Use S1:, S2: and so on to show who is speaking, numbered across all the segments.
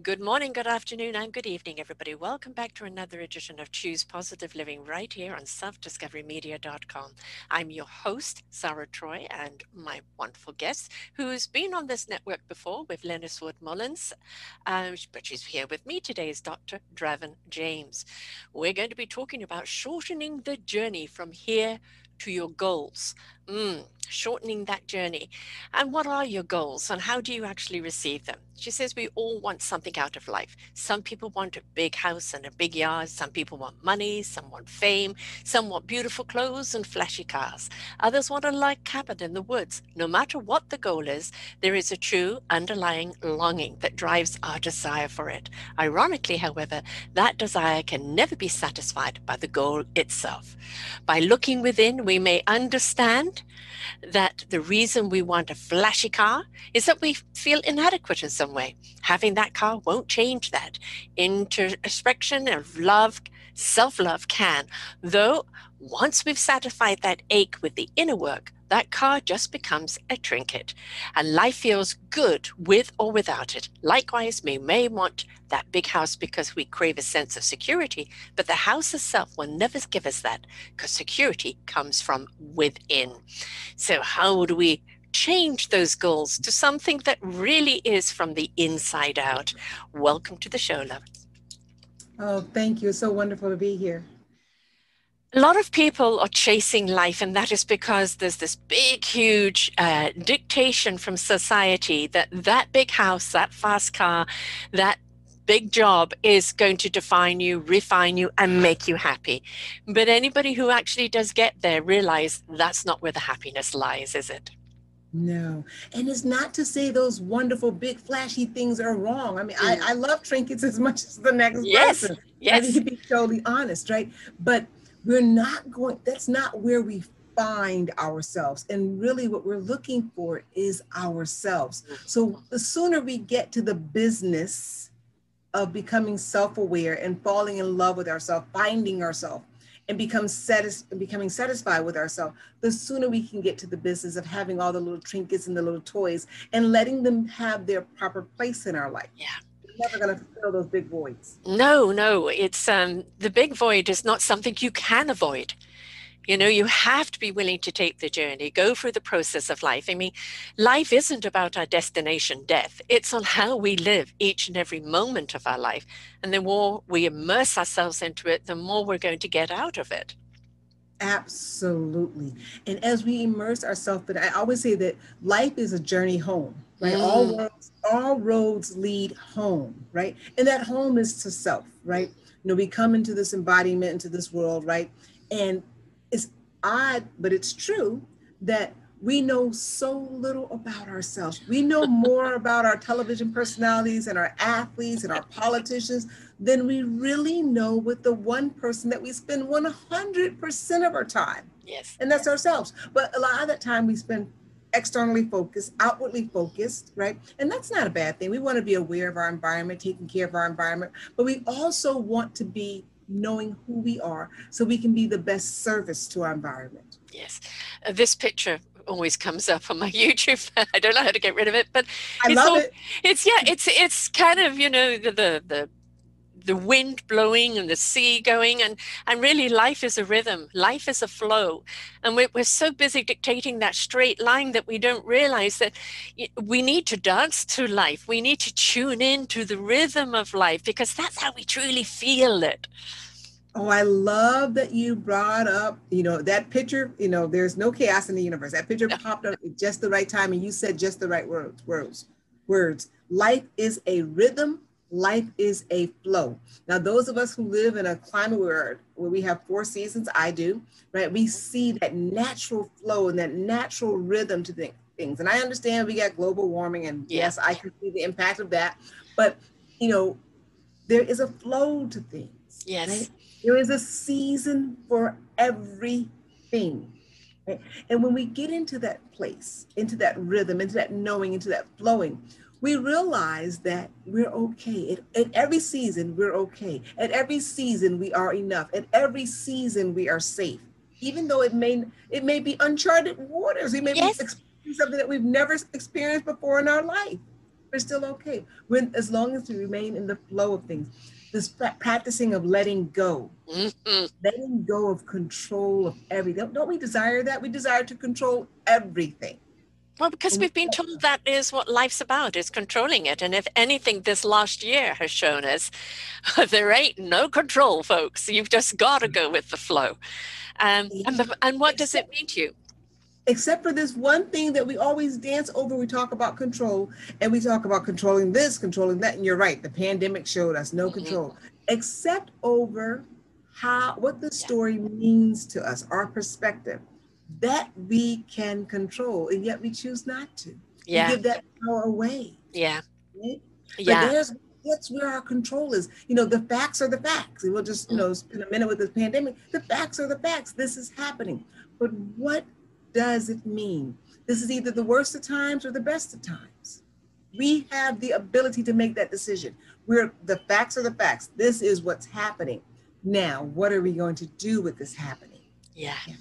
S1: Good morning, good afternoon, and good evening, everybody. Welcome back to another edition of Choose Positive Living right here on selfdiscoverymedia.com. I'm your host, Sarah Troy, and my wonderful guest, who's been on this network before with Lennis Wood Mullins, um, but she's here with me today is Dr. Draven James. We're going to be talking about shortening the journey from here to your goals. Mm, shortening that journey. And what are your goals and how do you actually receive them? She says we all want something out of life. Some people want a big house and a big yard. Some people want money. Some want fame. Some want beautiful clothes and flashy cars. Others want a light cabin in the woods. No matter what the goal is, there is a true underlying longing that drives our desire for it. Ironically, however, that desire can never be satisfied by the goal itself. By looking within, we may understand that the reason we want a flashy car is that we feel inadequate in some way. Having that car won't change that. Introspection of love, self love can. Though, once we've satisfied that ache with the inner work, that car just becomes a trinket. And life feels good with or without it. Likewise, we may want that big house because we crave a sense of security, but the house itself will never give us that because security comes from within. So, how do we change those goals to something that really is from the inside out? Welcome to the show, love.
S2: Oh, thank you. So wonderful to be here
S1: a lot of people are chasing life, and that is because there's this big, huge uh, dictation from society that that big house, that fast car, that big job is going to define you, refine you, and make you happy. But anybody who actually does get there realize that's not where the happiness lies, is it?
S2: No. And it's not to say those wonderful, big, flashy things are wrong. I mean, mm. I, I love trinkets as much as the next
S1: yes.
S2: person.
S1: Yes.
S2: I to be totally honest, right? But we're not going, that's not where we find ourselves. And really, what we're looking for is ourselves. So the sooner we get to the business of becoming self aware and falling in love with ourselves, finding ourselves, and become satis- becoming satisfied with ourselves, the sooner we can get to the business of having all the little trinkets and the little toys and letting them have their proper place in our life.
S1: Yeah
S2: never going to fill those big voids.
S1: No, no, it's um, the big void is not something you can avoid. You know, you have to be willing to take the journey, go through the process of life. I mean, life isn't about our destination, death. It's on how we live each and every moment of our life. And the more we immerse ourselves into it, the more we're going to get out of it.
S2: Absolutely. And as we immerse ourselves, but I always say that life is a journey home, right? Mm. All roads, all roads lead home, right? And that home is to self, right? You know, we come into this embodiment, into this world, right? And it's odd, but it's true that we know so little about ourselves. We know more about our television personalities and our athletes and our politicians than we really know with the one person that we spend 100% of our time.
S1: Yes.
S2: And that's ourselves. But a lot of that time we spend externally focused, outwardly focused, right? And that's not a bad thing. We want to be aware of our environment, taking care of our environment, but we also want to be knowing who we are so we can be the best service to our environment.
S1: Yes. Uh, this picture always comes up on my YouTube. I don't know how to get rid of it, but
S2: I
S1: it's
S2: love
S1: all,
S2: it.
S1: It's yeah, it's it's kind of you know the the, the the wind blowing and the sea going and and really life is a rhythm life is a flow and we're, we're so busy dictating that straight line that we don't realize that we need to dance to life we need to tune in to the rhythm of life because that's how we truly feel it
S2: Oh, I love that you brought up, you know, that picture, you know, there's no chaos in the universe. That picture popped up at just the right time and you said just the right words, words, words. Life is a rhythm life is a flow. Now, those of us who live in a climate where, where we have four seasons, I do, right? We see that natural flow and that natural rhythm to things. And I understand we got global warming, and yes, I can see the impact of that. But, you know, there is a flow to things.
S1: Yes. Right?
S2: There is a season for everything. Right? And when we get into that place, into that rhythm, into that knowing, into that flowing, we realize that we're okay. At, at, every season, we're okay. At every season, we are enough. At every season, we are safe. Even though it may it may be uncharted waters, we may yes. be experiencing something that we've never experienced before in our life. We're still okay. When as long as we remain in the flow of things this practicing of letting go, mm-hmm. letting go of control of everything. Don't we desire that? We desire to control everything.
S1: Well, because we've been told that is what life's about, is controlling it. And if anything, this last year has shown us there ain't no control, folks. You've just got to go with the flow. Um, and, and what does it mean to you?
S2: except for this one thing that we always dance over. We talk about control and we talk about controlling this, controlling that. And you're right, the pandemic showed us no mm-hmm. control, except over how what the story means to us, our perspective that we can control, and yet we choose not to.
S1: Yeah.
S2: We give that power away.
S1: Yeah.
S2: Right? Yeah. That's where our control is. You know, the facts are the facts. And we'll just, you mm. know, spend a minute with this pandemic. The facts are the facts. This is happening. But what does it mean? This is either the worst of times or the best of times. We have the ability to make that decision. We're the facts are the facts. This is what's happening. Now, what are we going to do with this happening?
S1: Yeah. yeah.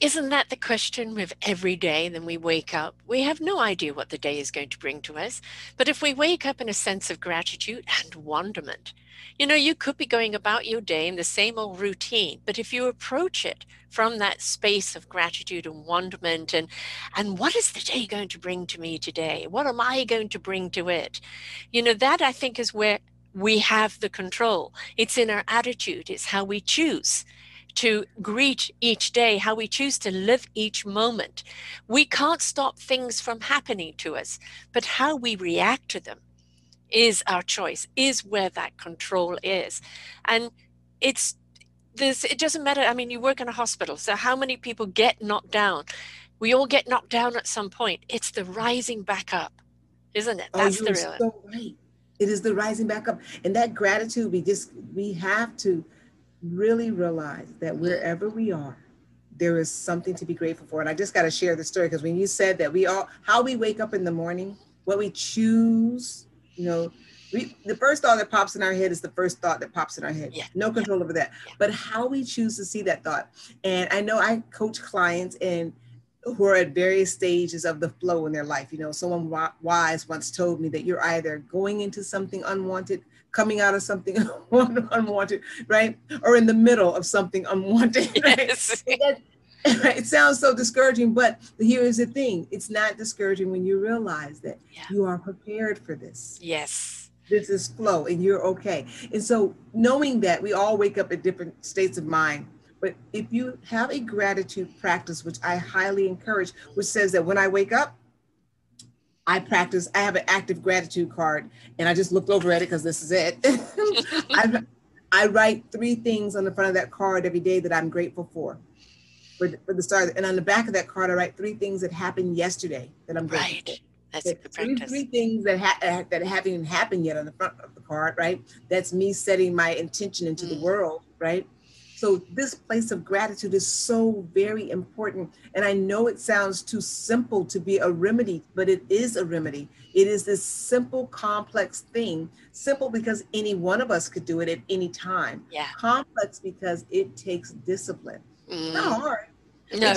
S1: Isn't that the question with every day? Then we wake up. We have no idea what the day is going to bring to us. But if we wake up in a sense of gratitude and wonderment, you know, you could be going about your day in the same old routine, but if you approach it from that space of gratitude and wonderment and and what is the day going to bring to me today? What am I going to bring to it? You know, that I think is where we have the control. It's in our attitude, it's how we choose to greet each day, how we choose to live each moment. We can't stop things from happening to us, but how we react to them is our choice, is where that control is. And it's this, it doesn't matter. I mean, you work in a hospital, so how many people get knocked down? We all get knocked down at some point. It's the rising back up, isn't it?
S2: Oh, That's oh, the real. So right. It is the rising back up. And that gratitude, we just, we have to really realize that wherever we are, there is something to be grateful for. And I just got to share the story because when you said that we all, how we wake up in the morning, what we choose, you know, we, the first thought that pops in our head is the first thought that pops in our head.
S1: Yeah.
S2: No control over that. Yeah. But how we choose to see that thought. And I know I coach clients and who are at various stages of the flow in their life. You know, someone wise once told me that you're either going into something unwanted, coming out of something unwanted, right? Or in the middle of something unwanted. Yes. It sounds so discouraging, but here is the thing it's not discouraging when you realize that yeah. you are prepared for this.
S1: Yes.
S2: This is flow and you're okay. And so, knowing that we all wake up at different states of mind, but if you have a gratitude practice, which I highly encourage, which says that when I wake up, I practice, I have an active gratitude card, and I just looked over at it because this is it. I, I write three things on the front of that card every day that I'm grateful for for, for the start. And on the back of that card, I write three things that happened yesterday that I'm grateful right. for.
S1: That's a good
S2: three, three things that ha- uh, that haven't even happened yet on the front of the card, right? That's me setting my intention into mm. the world, right? So this place of gratitude is so very important. And I know it sounds too simple to be a remedy, but it is a remedy. It is this simple, complex thing. Simple because any one of us could do it at any time.
S1: Yeah.
S2: Complex because it takes discipline. Mm. Not hard.
S1: No.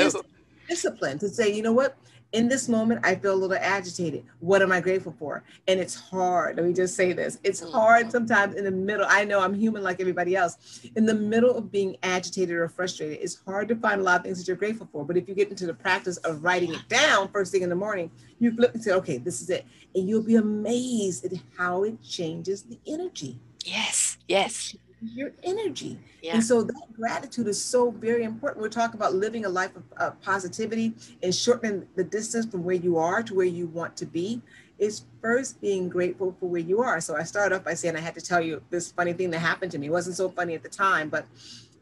S2: discipline to say, you know what? In this moment, I feel a little agitated. What am I grateful for? And it's hard. Let me just say this. It's mm. hard sometimes in the middle. I know I'm human like everybody else. In the middle of being agitated or frustrated, it's hard to find a lot of things that you're grateful for. But if you get into the practice of writing it down first thing in the morning, you flip and say, okay, this is it. And you'll be amazed at how it changes the energy.
S1: Yes, yes
S2: your energy. Yeah. And so that gratitude is so very important. We're talking about living a life of, of, positivity and shortening the distance from where you are to where you want to be. Is first being grateful for where you are. So I started off by saying I had to tell you this funny thing that happened to me. It wasn't so funny at the time, but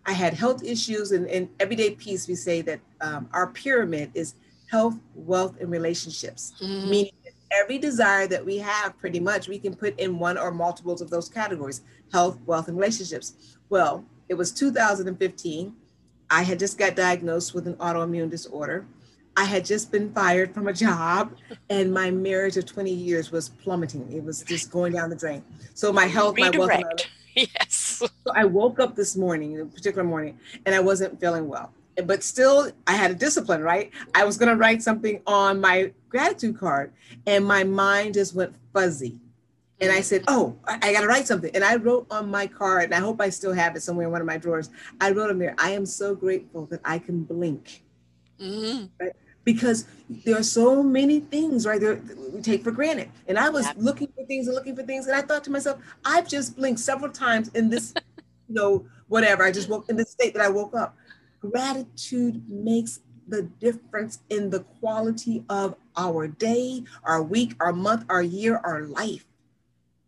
S2: I had health issues. And in everyday peace, we say that um, our pyramid is health, wealth, and relationships, mm-hmm. meaning every desire that we have, pretty much, we can put in one or multiples of those categories health, wealth, and relationships. Well, it was 2015. I had just got diagnosed with an autoimmune disorder. I had just been fired from a job, and my marriage of 20 years was plummeting. It was just going down the drain. So my health,
S1: Redirect.
S2: my wealth,
S1: my yes.
S2: So I woke up this morning, a particular morning, and I wasn't feeling well. But still, I had a discipline, right? I was going to write something on my gratitude card, and my mind just went fuzzy. And I said, Oh, I, got to write something. And I wrote on my card, and I hope I still have it somewhere in one of my drawers. I wrote on there, I am so grateful that I can blink.
S1: Mhm.
S2: Right? Because there are so many things, right? There that we take for granted. And I was
S1: Yep.
S2: looking for things and looking for things. And I thought to myself, I've just blinked several times in this, you know, whatever. I just woke in the state that I woke up. Gratitude makes the difference in the quality of our day, our week, our month, our year, our life.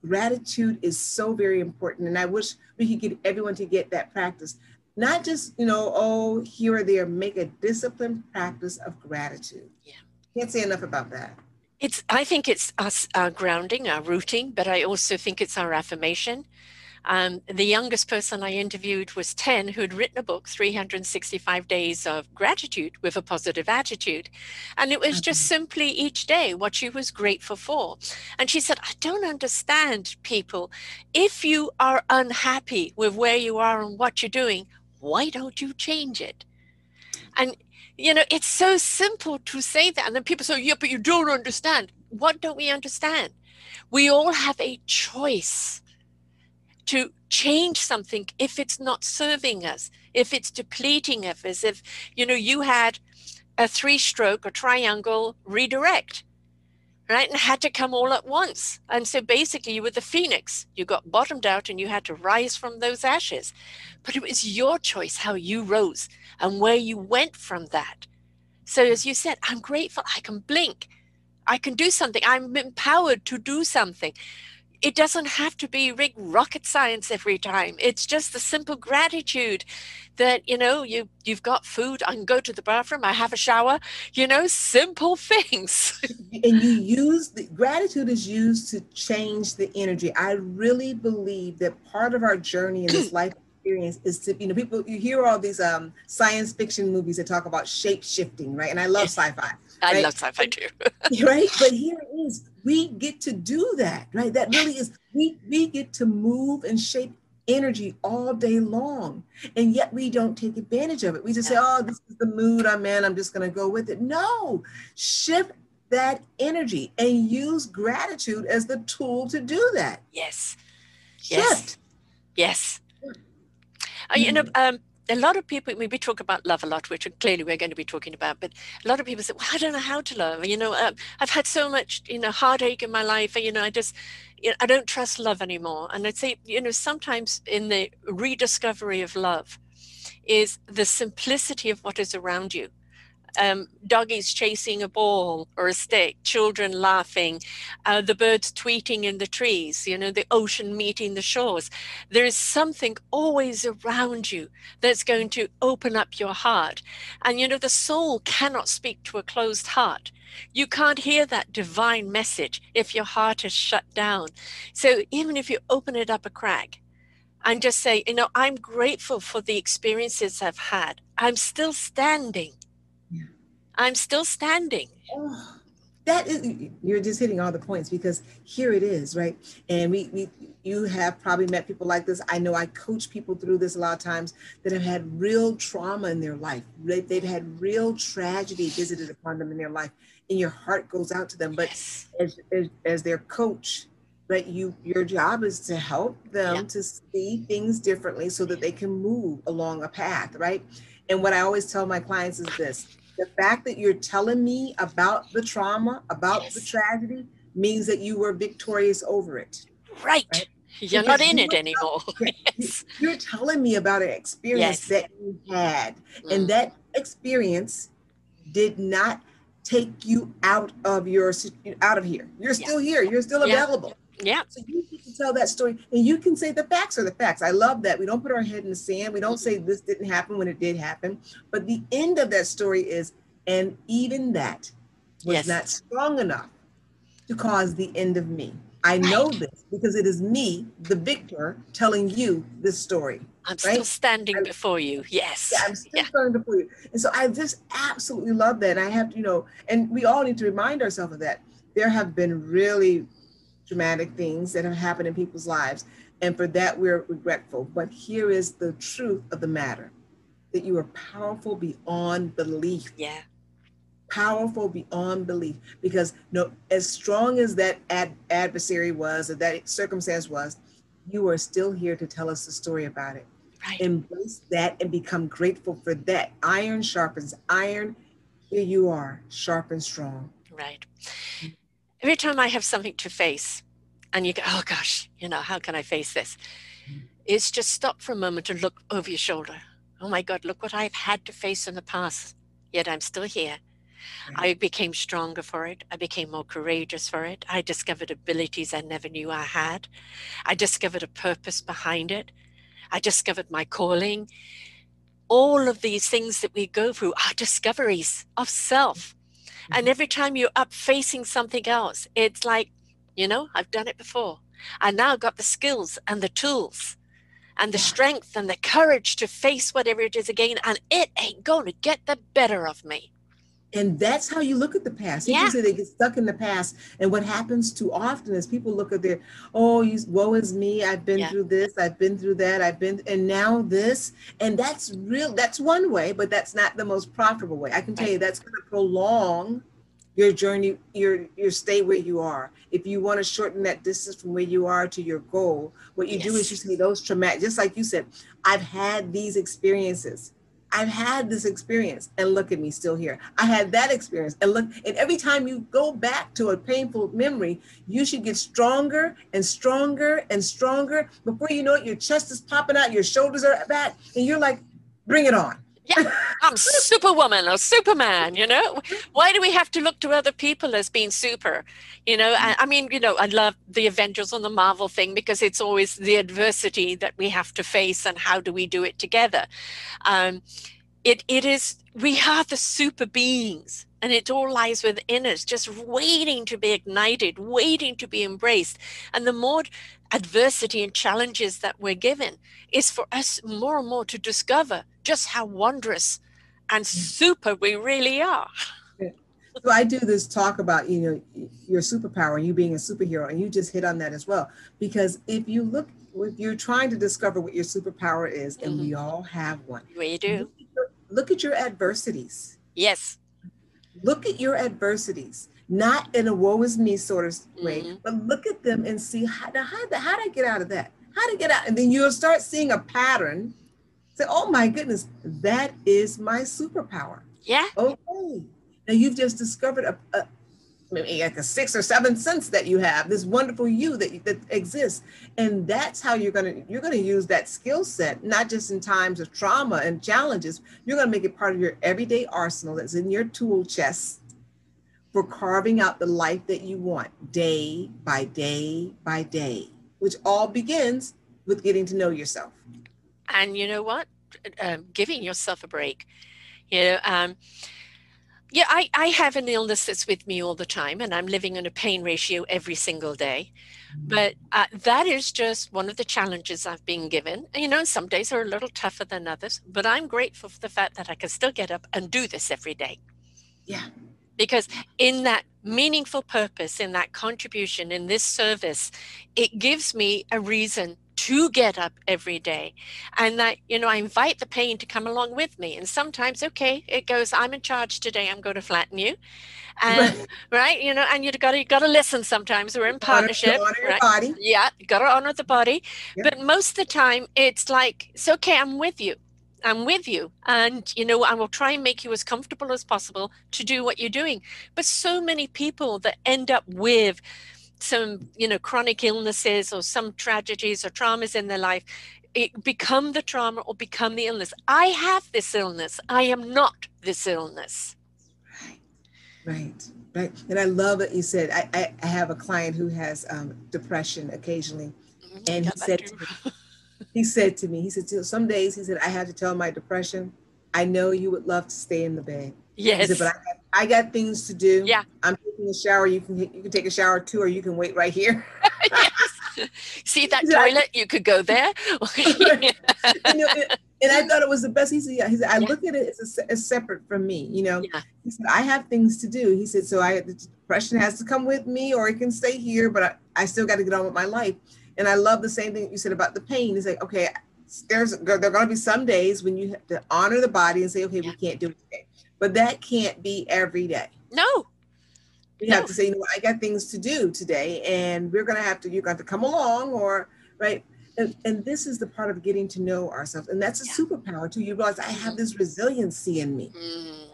S2: Gratitude is so very important. And I wish we could get everyone to get that practice. Not just, you know, oh, here or there, make a disciplined practice of gratitude.
S1: Yeah.
S2: Can't say enough about that.
S1: It's. I think it's us our grounding, our rooting, but I also think it's our affirmation. Um, the youngest person I interviewed was 10, who had written a book, 365 Days of Gratitude with a Positive Attitude. And it was just simply each day what she was grateful for. And she said, I don't understand people. If you are unhappy with where you are and what you're doing, why don't you change it? And, you know, it's so simple to say that. And then people say, yeah, but you don't understand. What don't we understand? We all have a choice to change something if it's not serving us, if it's depleting us, if, you know, you had a three stroke or triangle redirect, right? And had to come all at once. And so basically, you were the phoenix. You got bottomed out and you had to rise from those ashes. But it was your choice how you rose and where you went from that. So, as you said, I'm grateful I can blink. I can do something. I'm empowered to do something. It doesn't have to be big rocket science every time. It's just the simple gratitude that, you know, you, you've got food. I can go to the bathroom. I have a shower. You know, simple things.
S2: and you use the gratitude is used to change the energy. I really believe that part of our journey in this life experience is to, you know, people you hear all these um science fiction movies that talk about shape shifting, right? And I love sci-fi.
S1: I love sci-fi too.
S2: right but here it is we get to do that right? That really is we we get to move and shape energy all day long and yet we don't take advantage of it. We just say oh this is the mood i'm in. I'm just going to go with it. No shift that energy and use gratitude as the tool to do that.
S1: Yes. Yes.
S2: shift.
S1: Yes. Uh, you know, um, a lot of people, we, talk about love a lot, which clearly we're going to be talking about, but a lot of people say, well, I don't know how to love. You know, um, I've had so much, you know, heartache in my life. You know, I just, you know, I don't trust love anymore. And I'd say, you know, sometimes in the rediscovery of love is the simplicity of what is around you. Um, doggies chasing a ball or a stick, children laughing, uh, the birds tweeting in the trees, you know, the ocean meeting the shores. There is something always around you that's going to open up your heart. And, you know, the soul cannot speak to a closed heart. You can't hear that divine message if your heart is shut down. So even if you open it up a crack, and just say, you know, I'm grateful for the experiences I've had. I'm still standing. I'm still standing.
S2: Oh, that is you're just hitting all the points because here it is right? And we, we you have probably met people like this. I know i coach people through this a lot of times that have had real trauma in their life. They- they've had real tragedy visited upon them in their life and your heart goes out to them. But
S1: Yes.
S2: as, as, as their coach right you your job is to help them
S1: Yeah.
S2: to see things differently so that they can move along a path right? And what i always tell my clients is this the fact that you're telling me about the trauma about the
S1: tragedy
S2: means that you were victorious over it
S1: Right.
S2: Right.
S1: You're
S2: Because
S1: not in
S2: you
S1: it anymore. Yes.
S2: you're telling me about an experience
S1: Yes.
S2: that you had and
S1: Mm.
S2: that experience did not take you out of your out of here you're
S1: Yeah.
S2: still here you're still
S1: Yeah.
S2: available
S1: Yeah.
S2: so you to tell that story and you can say the facts are the facts. I love that. We don't put our head in the sand. We don't say this didn't happen when it did happen. But the end of that story is, and even that was
S1: Yes.
S2: not strong enough to cause the end of me. I know right. this because it is me, the victor, telling you this story.
S1: I'm right? still standing I'm, before you. Yes.
S2: Yeah, I'm still yeah. standing before you. And so I just absolutely love that. And I have to, you know, and we all need to remind ourselves of that. There have been really dramatic things that have happened in people's lives. And for that, we're regretful. But here is the truth of the matter that you are powerful beyond belief.
S1: Yeah
S2: powerful beyond belief because no as strong as that ad- adversary was or that circumstance was you are still here to tell us the story about it right. embrace that and become grateful for that iron sharpens iron here you are sharp and strong
S1: right every time i have something to face and you go oh gosh you know how can i face this it's just stop for a moment and look over your shoulder oh my god look what i've had to face in the past yet i'm still here I became stronger for it. I became more courageous for it. I discovered abilities I never knew I had. I discovered a purpose behind it. I discovered my calling. All of these things that we go through are discoveries of self. And mm-hmm. every time you're up facing something else, it's like, you know, I've done it before. I now got the skills and the tools and the strength and the courage to face whatever it is again, and it ain't going to get the better of me.
S2: And that's how you look at the past. Yeah. say they get stuck in the past. And what happens too often is people look at their, oh, you, woe is me. I've been yeah. through this. I've been through that. I've been, and now this. And that's real. That's one way, but that's not the most profitable way. I can tell right. you that's going to prolong your journey, your your stay where you are. If you want to shorten that distance from where you are to your goal, what you yes. do is you say those traumatic, just like you said, I've had these experiences I've had this experience and look at me still here. I had that experience and look, and every time you go back to a painful memory, you should get stronger and stronger and stronger. Before you know it, your chest is popping out, your shoulders are back, and you're like, bring it on.
S1: Yeah, I'm superwoman or superman, you know? Why do we have to look to other people as being super? You know, I, I, mean, you know, I love the Avengers on the Marvel thing because it's always the adversity that we have to face and how do we do it together. Um, it, it is, we are the super beings and it all lies within us, just waiting to be ignited, waiting to be embraced. And the more adversity and challenges that we're given is for us more and more to discover just how wondrous and super we really are.
S2: So I do this talk about you know your superpower and you being a superhero, and you just hit on that as well. Because if you look, if you're trying to discover what your superpower is, and mm-hmm. we all have one,
S1: we do.
S2: Look at your adversities.
S1: Yes.
S2: Look at your adversities, not in a woe is me sort of way, mm-hmm. but look at them and see how, how, how did I get out of that? How to get out? And then you'll start seeing a pattern. Say, oh my goodness, that is my superpower.
S1: Yeah.
S2: Okay. Now you've just discovered a, a maybe like a sixth or seven sense that you have this wonderful you that, that exists and that's how you're going to you're going to use that skill set not just in times of trauma and challenges you're going to make it part of your everyday arsenal that's in your tool chest for carving out the life that you want day by day by day which all begins with getting to know yourself
S1: and you know what um, giving yourself a break you know um, yeah, I, I have an illness that's with me all the time, and I'm living on a pain ratio every single day. But uh, that is just one of the challenges I've been given. You know, some days are a little tougher than others, but I'm grateful for the fact that I can still get up and do this every day.
S2: Yeah.
S1: Because in that meaningful purpose, in that contribution, in this service, it gives me a reason to get up every day and that you know i invite the pain to come along with me and sometimes okay it goes i'm in charge today i'm going to flatten you and right, right you know and you got to you got to listen sometimes we're in partnership
S2: right? body.
S1: yeah you got to honor the body but most of the time it's like it's okay i'm with you I'm with you. And, you know, I will try and make you as comfortable as possible to do what you're doing. But so many people that end up with some you know chronic illnesses or some tragedies or traumas in their life it become the trauma or become the illness. I have this illness. I am not this illness.
S2: Right. Right. Right. And i love what you said i i, I have a client who has um, depression occasionally. Mm-hmm. and he said me, he said to me he said some days he said i have to tell my depression. I know you would love to stay in the bed.
S1: Yes
S2: said, but I got, I got things to do.
S1: Yeah.
S2: I'm taking a shower, you can you can take a shower too, or you can wait right here.
S1: yes. See that toilet? You could go there.
S2: you know, and I thought it was the best. He said, yeah. He said, I yeah. look at it as, a, as separate from me. You know, yeah. he said, I have things to do. He said, so I the depression has to come with me, or it can stay here, but I, I still got to get on with my life. And I love the same thing you said about the pain. It's like, okay, there's there are going to be some days when you have to honor the body and say, okay, yeah. we can't do it today, but that can't be every day.
S1: No,
S2: we have to say, you know, I got things to do today, and we're going to have to. You're going to come along, or right and, and this is the part of getting to know ourselves and that's a yeah. superpower too you realize i have this resiliency in me mm.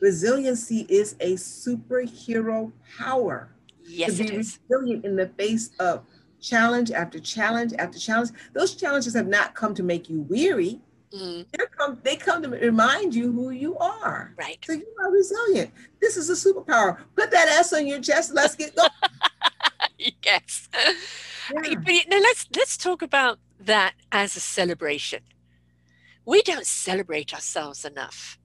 S2: resiliency is a superhero power
S1: yes
S2: to be
S1: it is.
S2: resilient in the face of challenge after challenge after challenge those challenges have not come to make you weary Mm. Come, they come to remind you who you are.
S1: Right.
S2: So you are resilient. This is a superpower. Put that S on your chest. Let's get going.
S1: yes. Yeah. But now let's let's talk about that as a celebration. We don't celebrate ourselves enough.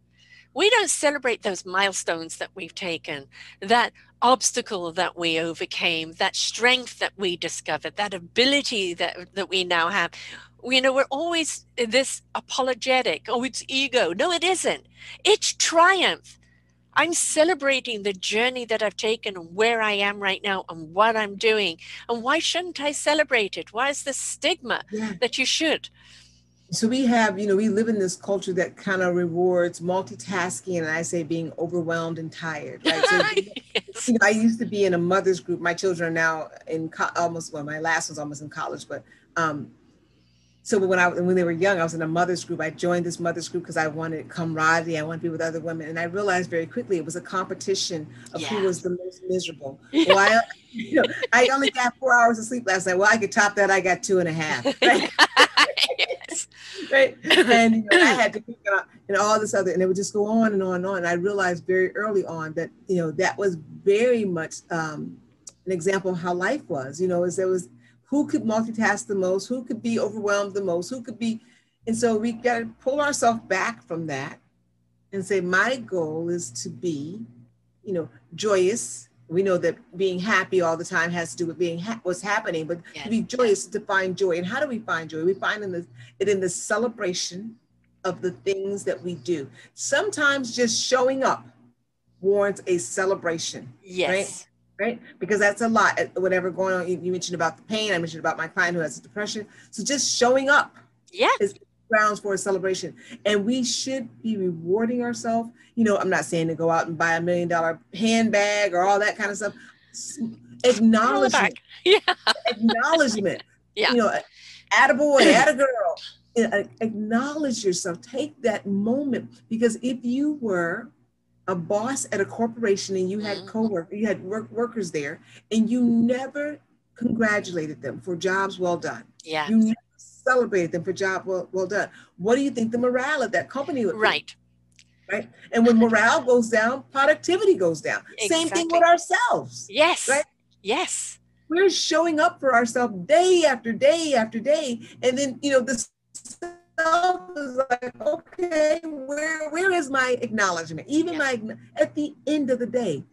S1: We don't celebrate those milestones that we've taken, that obstacle that we overcame, that strength that we discovered, that ability that, that we now have. You know, we're always this apologetic. Oh, it's ego. No, it isn't. It's triumph. I'm celebrating the journey that I've taken, and where I am right now, and what I'm doing. And why shouldn't I celebrate it? Why is the stigma yeah. that you should?
S2: So we have, you know, we live in this culture that kind of rewards multitasking, and I say being overwhelmed and tired. Right. So, yes. you know, I used to be in a mother's group. My children are now in co- almost. Well, my last one's almost in college, but um, so when I when they were young, I was in a mother's group. I joined this mother's group because I wanted camaraderie. I wanted to be with other women, and I realized very quickly it was a competition of yeah. who was the most miserable. Well, I, you know, I only got four hours of sleep last night. Well, I could top that. I got two and a half. Right. yes. right. And you know, I had to pick it up and all this other, and it would just go on and on and on. And I realized very early on that you know that was very much um, an example of how life was. You know, is there was who could multitask the most, who could be overwhelmed the most, who could be, and so we got to pull ourselves back from that and say, my goal is to be, you know, joyous. We know that being happy all the time has to do with being ha- what's happening, but yes. to be joyous to find joy. And how do we find joy? We find in the, it in the celebration of the things that we do. Sometimes just showing up warrants a celebration.
S1: Yes.
S2: Right? Right? Because that's a lot. Uh, whatever going on, you mentioned about the pain. I mentioned about my client who has depression. So just showing up,
S1: yeah,
S2: is grounds for a celebration. And we should be rewarding ourselves. You know, I'm not saying to go out and buy a million dollar handbag or all that kind of stuff. Acknowledgement.
S1: Yeah.
S2: Acknowledgement.
S1: Yeah.
S2: You know, attaboy, atta girl. Acknowledge yourself. Take that moment because if you were a boss at a corporation and you had mm-hmm. co-workers, you had work, workers there, and you never congratulated them for jobs well done.
S1: Yeah.
S2: You never celebrated them for job well, well done. What do you think the morale of that company would be?
S1: Right.
S2: Right. And when morale goes down, productivity goes down. Exactly. Same thing with ourselves.
S1: Yes.
S2: Right.
S1: Yes.
S2: We're showing up for ourselves day after day after day. And then, you know, this self is like, okay, where where my acknowledgement? Even yeah. my at the end of the day,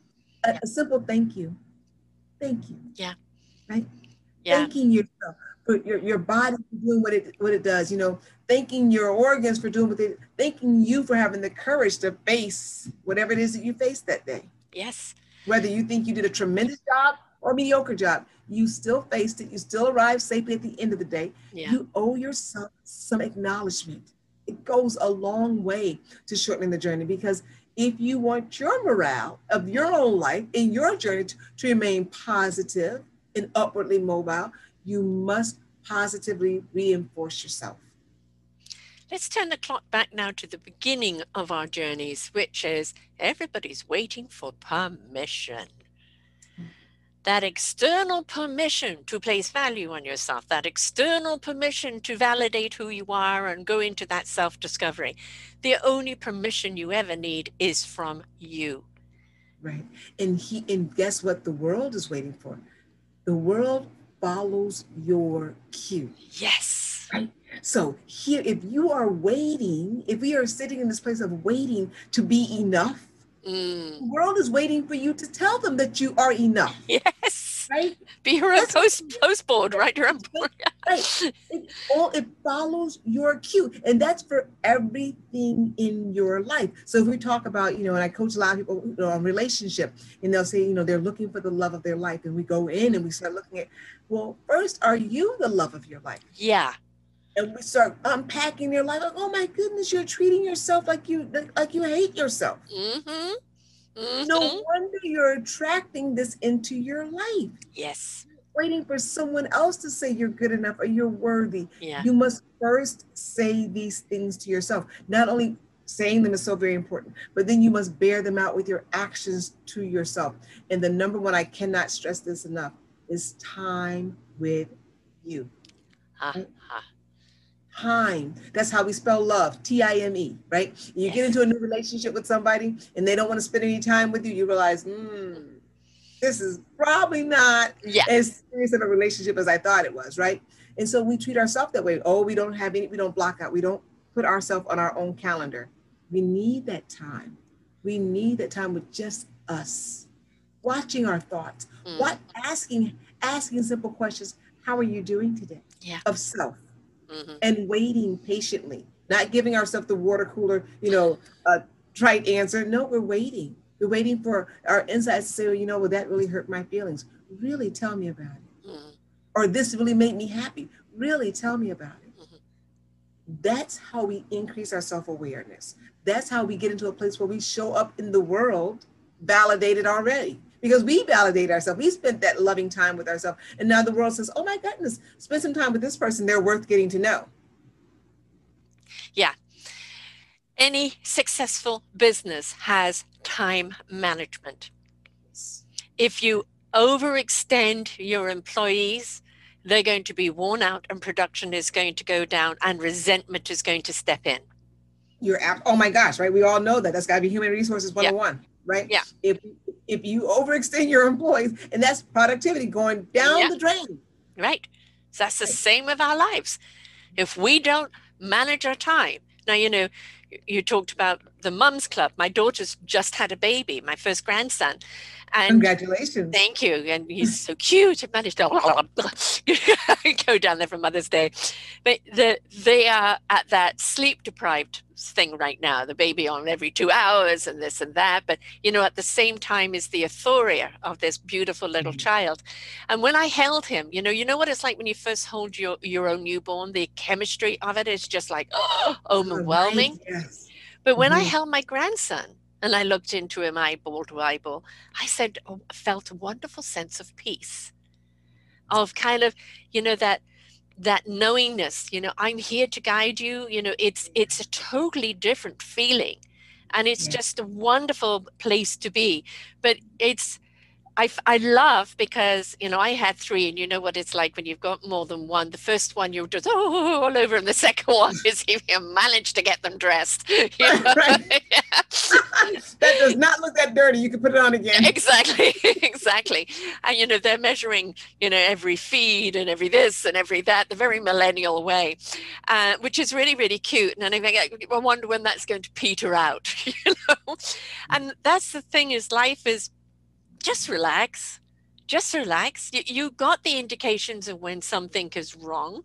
S2: a, yeah. a, simple thank you, thank you.
S1: Yeah.
S2: Right.
S1: Yeah.
S2: Thanking yourself for your your body for doing what it what it does. You know, thanking your organs for doing what they, thanking you for having the courage to face whatever it is that you faced that day.
S1: Yes.
S2: Whether you think you did a tremendous job or mediocre job, you still faced it. You still arrived safely at the end of the day.
S1: Yeah.
S2: You owe yourself some acknowledgement. It goes a long way to shortening the journey because if you want your morale of your own life in your journey to, to remain positive and upwardly mobile, you must positively reinforce yourself.
S1: Let's turn the clock back now to the beginning of our journeys, which is everybody's waiting for permission that external permission to place value on yourself, that external permission to validate who you are and go into that self discovery. The only permission you ever need is from you.
S2: Right. And he and guess what the world is waiting for? The world follows your cue.
S1: Yes.
S2: Right. So here, if you are waiting, if we are sitting in this place of waiting to be enough,
S1: Mm.
S2: The world is waiting for you to tell them that you are enough.
S1: Yes.
S2: Right?
S1: Be your own post postboard, right? Your own board.
S2: right. It all it follows your cue. And that's for everything in your life. So if we talk about, you know, and I coach a lot of people you know, on relationship, and they'll say, you know, they're looking for the love of their life. And we go in and we start looking at, well, first, are you the love of your life?
S1: Yeah.
S2: And we start unpacking your life. Like, oh my goodness, you're treating yourself like you like, like you hate yourself.
S1: Mm-hmm. Mm-hmm.
S2: No wonder you're attracting this into your life.
S1: Yes.
S2: Waiting for someone else to say you're good enough or you're worthy.
S1: Yeah.
S2: You must first say these things to yourself. Not only saying them is so very important, but then you must bear them out with your actions to yourself. And the number one, I cannot stress this enough, is time with you.
S1: Ha, ha.
S2: Time. That's how we spell love. T I M E, right? You
S1: Yes.
S2: get into a new relationship with somebody and they don't want to spend any time with you, you realize, hmm, this is probably not
S1: Yeah.
S2: as serious of a relationship as I thought it was, right? And so we treat ourselves that way. Oh, we don't have any, we don't block out, we don't put ourselves on our own calendar. We need that time. We need that time with just us, watching our thoughts,
S1: Mm.
S2: what asking, asking simple questions. How are you doing today?
S1: Yeah.
S2: Of self
S1: Mhm.
S2: and waiting patiently, not giving ourselves the water cooler, you know, uh, trite answer. No, we're waiting. We're waiting for our insights to say, well, you know, well, that really hurt my feelings. Really tell me about it.
S1: Mm.
S2: Or this really made me happy. Really tell me about it.
S1: Mhm.
S2: That's how we increase our self awareness. That's how we get into a place where we show up in the world validated already. Because we validate ourselves. We spent that loving time with ourselves. And now the world says, oh my goodness, spend some time with this person. They're worth getting to know. Yeah.
S1: Any successful business has time management. If you overextend your employees, they're going to be worn out and production is going to go down and resentment is going to step in.
S2: You're. Oh my gosh, right? We all know that. That's got to be human resources 101, right?
S1: Yeah.
S2: If if you overextend your employees, and that's productivity going down
S1: Yeah.
S2: the drain.
S1: Right? So that's the same with our lives. If we don't manage our time, now, you know, you talked about the mums club. My daughter's just had a baby, my first grandson. And
S2: Congratulations.
S1: Thank you. And he's so cute. I managed to go down there for Mother's Day. But the, they are at that sleep deprived thing right now, the baby on every two hours and this and that. But, you know, at the same time is the euphoria of this beautiful little
S2: Mhm.
S1: child. And when I held him, you know, you know what it's like when you first hold your, your own newborn, the chemistry of it is just like
S2: Oh,
S1: overwhelming.
S2: right, Yes.
S1: But when I
S2: Mhm.
S1: held my grandson and I looked into him eyeball to eyeball, I said, oh, felt a wonderful sense of peace, of kind of, you know, that that knowingness. You know, I'm here to guide you. You know, it's it's a totally different feeling, and it's
S2: Yeah.
S1: just a wonderful place to be. But it's I, I love because you know I had three, and you know what it's like when you've got more than one. The first one you're just oh all over, and the second one is if you manage to get them dressed. you
S2: Right,
S1: know?
S2: right. that does not look that dirty. You can put it on again.
S1: exactly, exactly. And you know they're measuring you know every feed and every this and every that, the very millennial way, uh, which is really really cute. And I think I wonder when that's going to peter out. You know, and that's the thing is life is just relax. Just relax. You, you got the indications of when something is wrong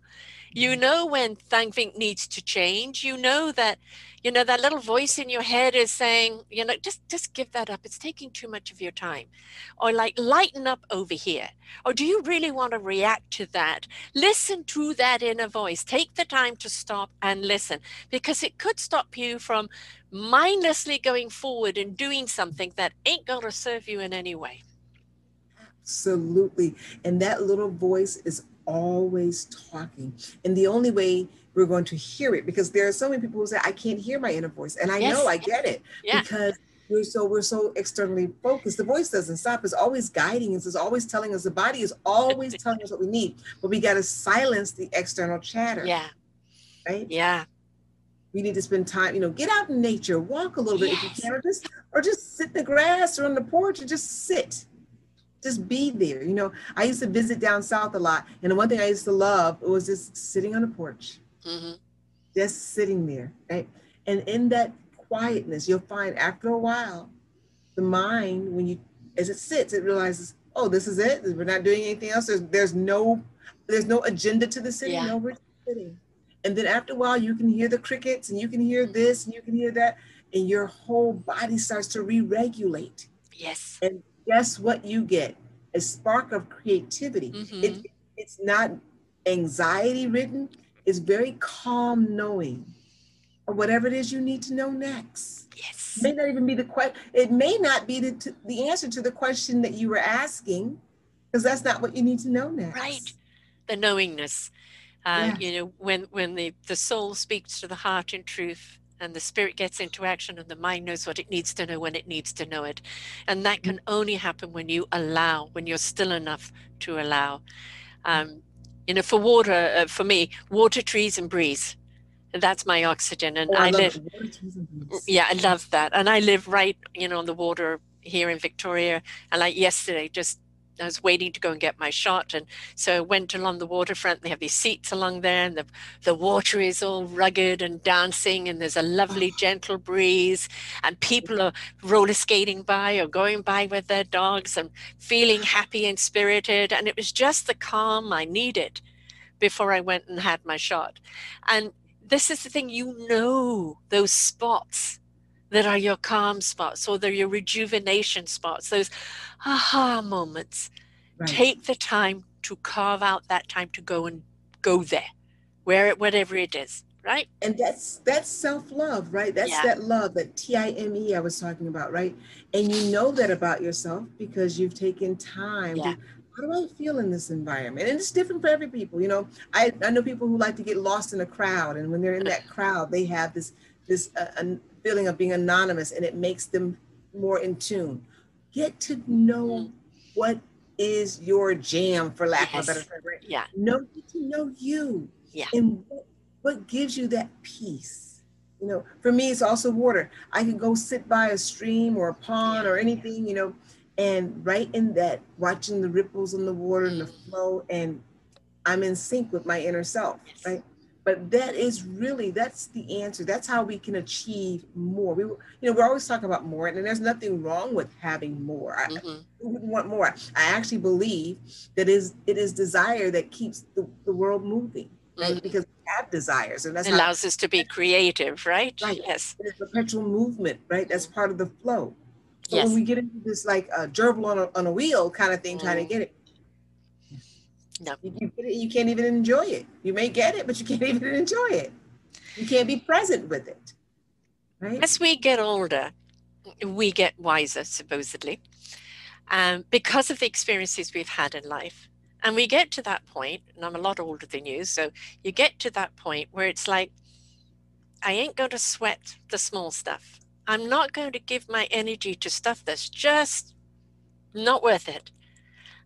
S1: you know when something needs to change. You know that you know that little voice in your head is saying you know just just give that up. It's taking too much of your time. Or like lighten up over here. Or do you really want to react to that? Listen to that inner voice. Take the time to stop and listen because it could stop you from mindlessly going forward and doing something that ain't going to serve you in any way.
S2: Absolutely. And that little voice is always talking. And the only way we're going to hear it, because there are so many people who say, I can't hear my inner voice. And I
S1: Yes.
S2: know I get it
S1: Yeah.
S2: because we're so we're so externally focused. The voice doesn't stop. It's always guiding us. It's always telling us. The body is always telling us what we need. But we got to silence the external chatter.
S1: yeah
S2: Right.
S1: yeah
S2: We need to spend time. You know, get out in nature, walk a little bit if you can, or just or just sit in the grass or on the porch and just sit. Just be there. You know, I used to visit down south a lot, and the one thing I used to love was just sitting on the porch,
S1: hmm
S2: just sitting there, right? And in that quietness, you'll find after a while, the mind, when you as it sits, it realizes, oh, this is it. We're not doing anything else. There's there's no there's no agenda to the sitting. Yeah. No, we're sitting. And then after a while, you can hear the crickets and you can hear this and you can hear that, and your whole body starts to re-regulate.
S1: Yes.
S2: And guess what you get? A spark of creativity. Mm-hmm. It, it's not anxiety ridden, it's very calm knowing or whatever it is you need to know next.
S1: Yes.
S2: It may not even be the question. It may not be the, the answer to the question that you were asking, because that's not what you need to know next.
S1: Right. The knowingness. Uh, You know, when when the the soul speaks to the heart in truth, and the spirit gets into action, and the mind knows what it needs to know when it needs to know it, and that can only happen when you allow, when you're still enough to allow. Um, you know, for water, uh, for me, water, trees, and breeze that's my oxygen. And oh, I, I live yeah i love that. And i live right you know on the water here in victoria. And like yesterday just I was waiting to go and get my shot, and so I went along the waterfront. They have these seats along there, and the the water is all rugged and dancing, and there's a lovely oh. gentle breeze, and people are roller skating by or going by with their dogs and feeling happy and spirited. And it was just the calm I needed before I went and had my shot. And this is the thing you know those spots that are your calm spots or they're your rejuvenation spots those aha moments right. take the time to carve out that time to go and go there where it whatever it is right
S2: and that's that's self-love right that's yeah. that love that t-i-m-e i was talking about right and you know that about yourself because you've taken time yeah. to how do I feel in this environment? And it's different for every people. You know, I, I know people who like to get lost in a crowd, and when they're in that crowd, they have this this uh, feeling of being anonymous, and it makes them more in tune. Get to know mm-hmm. what is your jam, for lack yes. of a better term. Right?
S1: Yeah.
S2: Know get to know you.
S1: Yeah.
S2: And what, what gives you that peace? You know, for me, it's also water. I can go sit by a stream or a pond yeah. or anything. You know, and right in that watching the ripples in the water and the flow and i'm in sync with my inner self right but that is really that's the answer that's how we can achieve more we you know we're always talking about more and there's nothing wrong with having more mm-hmm. I, wouldn't want more i actually believe that is it is desire that keeps the, the world moving right mm-hmm. because we have desires and
S1: that allows how, us to be creative right,
S2: right. yes it's perpetual movement right that's part of the flow so yes. when we get into this like uh, gerbil on a, on a wheel kind of thing, mm. trying to get it,
S1: no.
S2: You, you, can't even enjoy it. You may get it, but you can't even enjoy it. You can't be present with it. Right?
S1: As we get older, we get wiser, supposedly, um, because of the experiences we've had in life. And we get to that point, and I'm a lot older than you, so you get to that point where it's like, I ain't going to sweat the small stuff. I'm not going to give my energy to stuff that's just not worth it.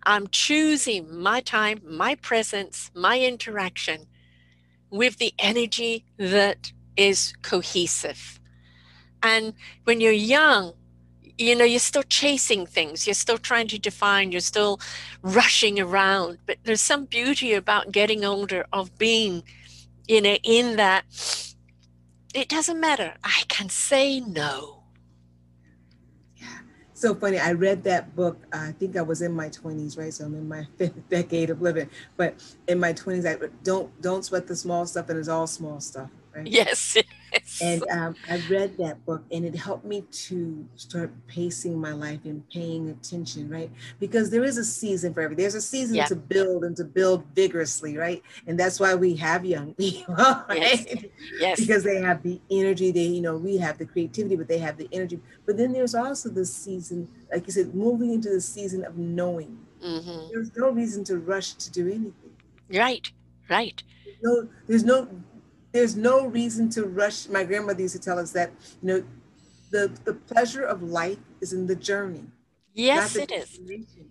S1: I'm choosing my time, my presence, my interaction with the energy that is cohesive. And when you're young, you know, you're still chasing things, you're still trying to define, you're still rushing around. But there's some beauty about getting older of being, you know, in that it doesn't matter. I can say no.
S2: So funny. I read that book. I think I was in my 20s, right? So I'm in my fifth decade of living. But in my 20s, I don't don't sweat the small stuff, and it's all small stuff. Right?
S1: Yes.
S2: And um, I read that book and it helped me to start pacing my life and paying attention, right? Because there is a season for everything. There's a season yeah. to build and to build vigorously, right? And that's why we have young people, right?
S1: Yes. yes.
S2: Because they have the energy, they, you know, we have the creativity, but they have the energy. But then there's also the season, like you said, moving into the season of knowing. Mm-hmm. There's no reason to rush to do anything.
S1: Right, right.
S2: No, there's no there's no reason to rush. My grandmother used to tell us that, you know, the, the pleasure of life is in the journey.
S1: Yes, it is.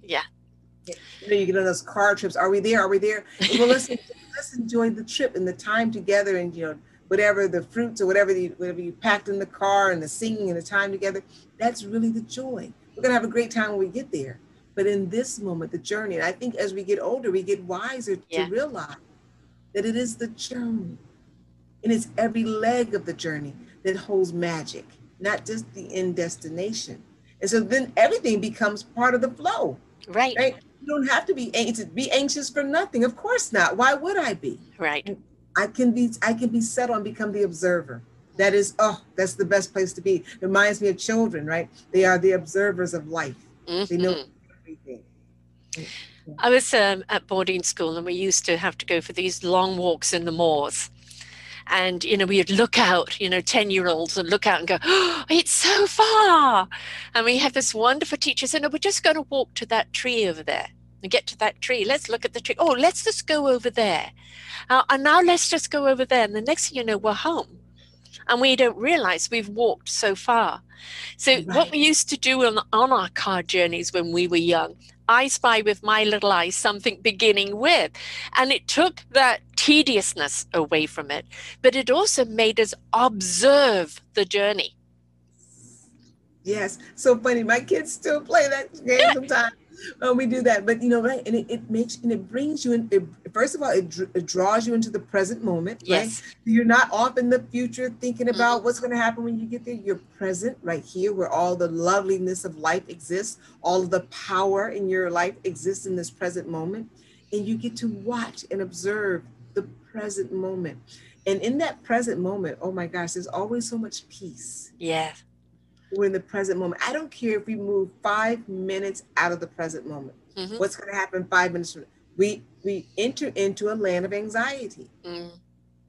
S1: Yeah.
S2: You know, you get on those car trips. Are we there? Are we there? Well, let's, let's enjoy the trip and the time together and, you know, whatever the fruits or whatever you, whatever you packed in the car and the singing and the time together. That's really the joy. We're going to have a great time when we get there. But in this moment, the journey, and I think as we get older, we get wiser yeah. to realize that it is the journey and it's every leg of the journey that holds magic, not just the end destination. And so then everything becomes part of the flow.
S1: Right.
S2: Right. You don't have to be anxious. Be anxious for nothing. Of course not. Why would I be?
S1: Right.
S2: I can be. I can be settled and become the observer. That is. Oh, that's the best place to be. It reminds me of children. Right. They are the observers of life. Mm-hmm. They know mm-hmm. everything.
S1: I was um, at boarding school and we used to have to go for these long walks in the moors and you know we would look out you know 10 year olds and look out and go oh, it's so far. And we have this wonderful teacher say no we're just going to walk to that tree over there. And get to that tree. Let's look at the tree. Oh let's just go over there. Uh, and now let's just go over there. And the next thing you know we're home. And we don't realize we've walked so far. So right. what we used to do on, on our car journeys when we were young I spy with my little eyes something beginning with. And it took that tediousness away from it, but it also made us observe the journey.
S2: Yes, so funny. My kids still play that game sometimes when we do that. But you know, right? And it, it makes and it brings you in. It, first of all, it, it, draws you into the present moment.
S1: Yes.
S2: Right? You're not off in the future thinking about mm-hmm. what's going to happen when you get there. You're present right here, where all the loveliness of life exists. All of the power in your life exists in this present moment, and you get to watch and observe the present moment. And in that present moment, oh my gosh, there's always so much peace.
S1: Yeah
S2: we're in the present moment. I don't care if we move five minutes out of the present moment. Mm-hmm. What's going to happen five minutes from we we enter into a land of anxiety. Mm.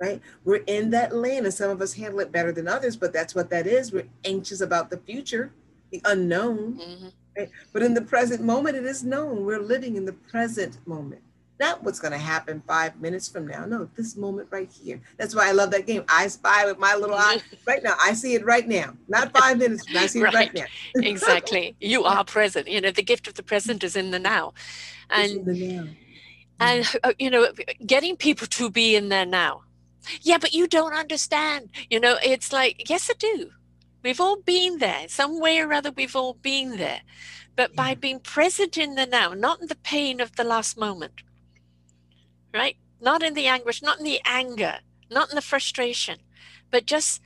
S2: Right? We're in that land, and some of us handle it better than others, but that's what that is. We're anxious about the future, the unknown. Mm-hmm. Right? But in the present moment, it is known. We're living in the present moment not what's going to happen five minutes from now. No, this moment right here. That's why I love that game. I spy with my little eye right now. I see it right now, not five minutes. I see right. it right now.
S1: exactly. You are present. You know, the gift of the present is in the now. And, the now. and uh, you know, getting people to be in there now. Yeah, but you don't understand. You know, it's like, yes, I do. We've all been there. Some way or other, we've all been there. But by being present in the now, not in the pain of the last moment, right? Not in the anguish, not in the anger, not in the frustration, but just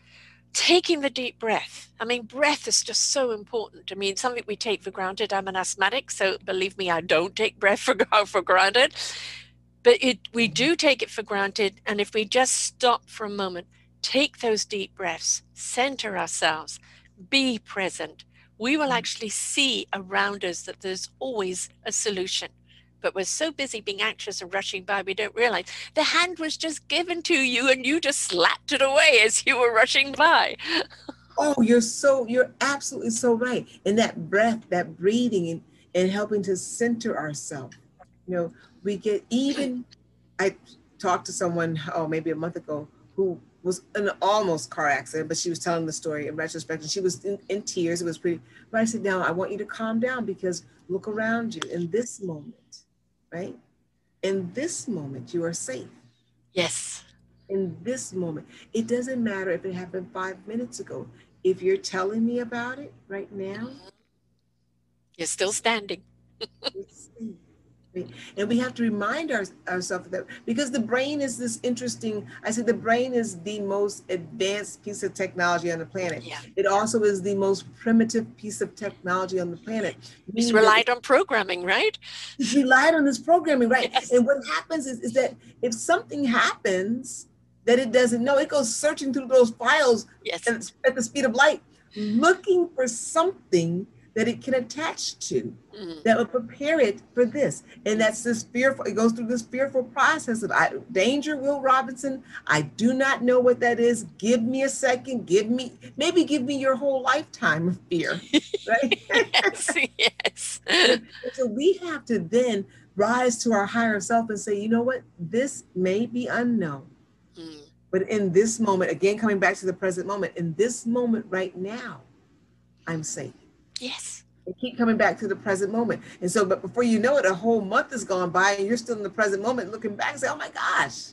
S1: taking the deep breath. I mean, breath is just so important. I mean, something we take for granted. I'm an asthmatic, so believe me, I don't take breath for, for granted. But it, we do take it for granted. And if we just stop for a moment, take those deep breaths, center ourselves, be present, we will mm. actually see around us that there's always a solution but we're so busy being anxious and rushing by, we don't realize the hand was just given to you and you just slapped it away as you were rushing by.
S2: oh, you're so, you're absolutely so right. And that breath, that breathing, and, and helping to center ourselves. You know, we get even, I talked to someone, oh, maybe a month ago, who was an almost car accident, but she was telling the story in retrospect, and she was in, in tears. It was pretty. But I said, "Now I want you to calm down because look around you in this moment right? In this moment, you are safe.
S1: Yes.
S2: In this moment, it doesn't matter if it happened five minutes ago. If you're telling me about it right now,
S1: you're still standing.
S2: And we have to remind our, ourselves of that because the brain is this interesting, I say the brain is the most advanced piece of technology on the planet.
S1: Yeah.
S2: It also is the most primitive piece of technology on the planet.
S1: It's relied on programming, right?
S2: It's relied on this programming, right? Yes. And what happens is, is that if something happens that it doesn't know, it goes searching through those files
S1: yes.
S2: at, at the speed of light, looking for something that it can attach to mm-hmm. that will prepare it for this. And that's this fearful, it goes through this fearful process of I, danger, Will Robinson. I do not know what that is. Give me a second. Give me, maybe give me your whole lifetime of fear. Right?
S1: yes, yes.
S2: so we have to then rise to our higher self and say, you know what? This may be unknown. Mm. But in this moment, again, coming back to the present moment, in this moment right now, I'm safe.
S1: Yes.
S2: And keep coming back to the present moment. And so, but before you know it, a whole month has gone by and you're still in the present moment looking back and say, oh my gosh,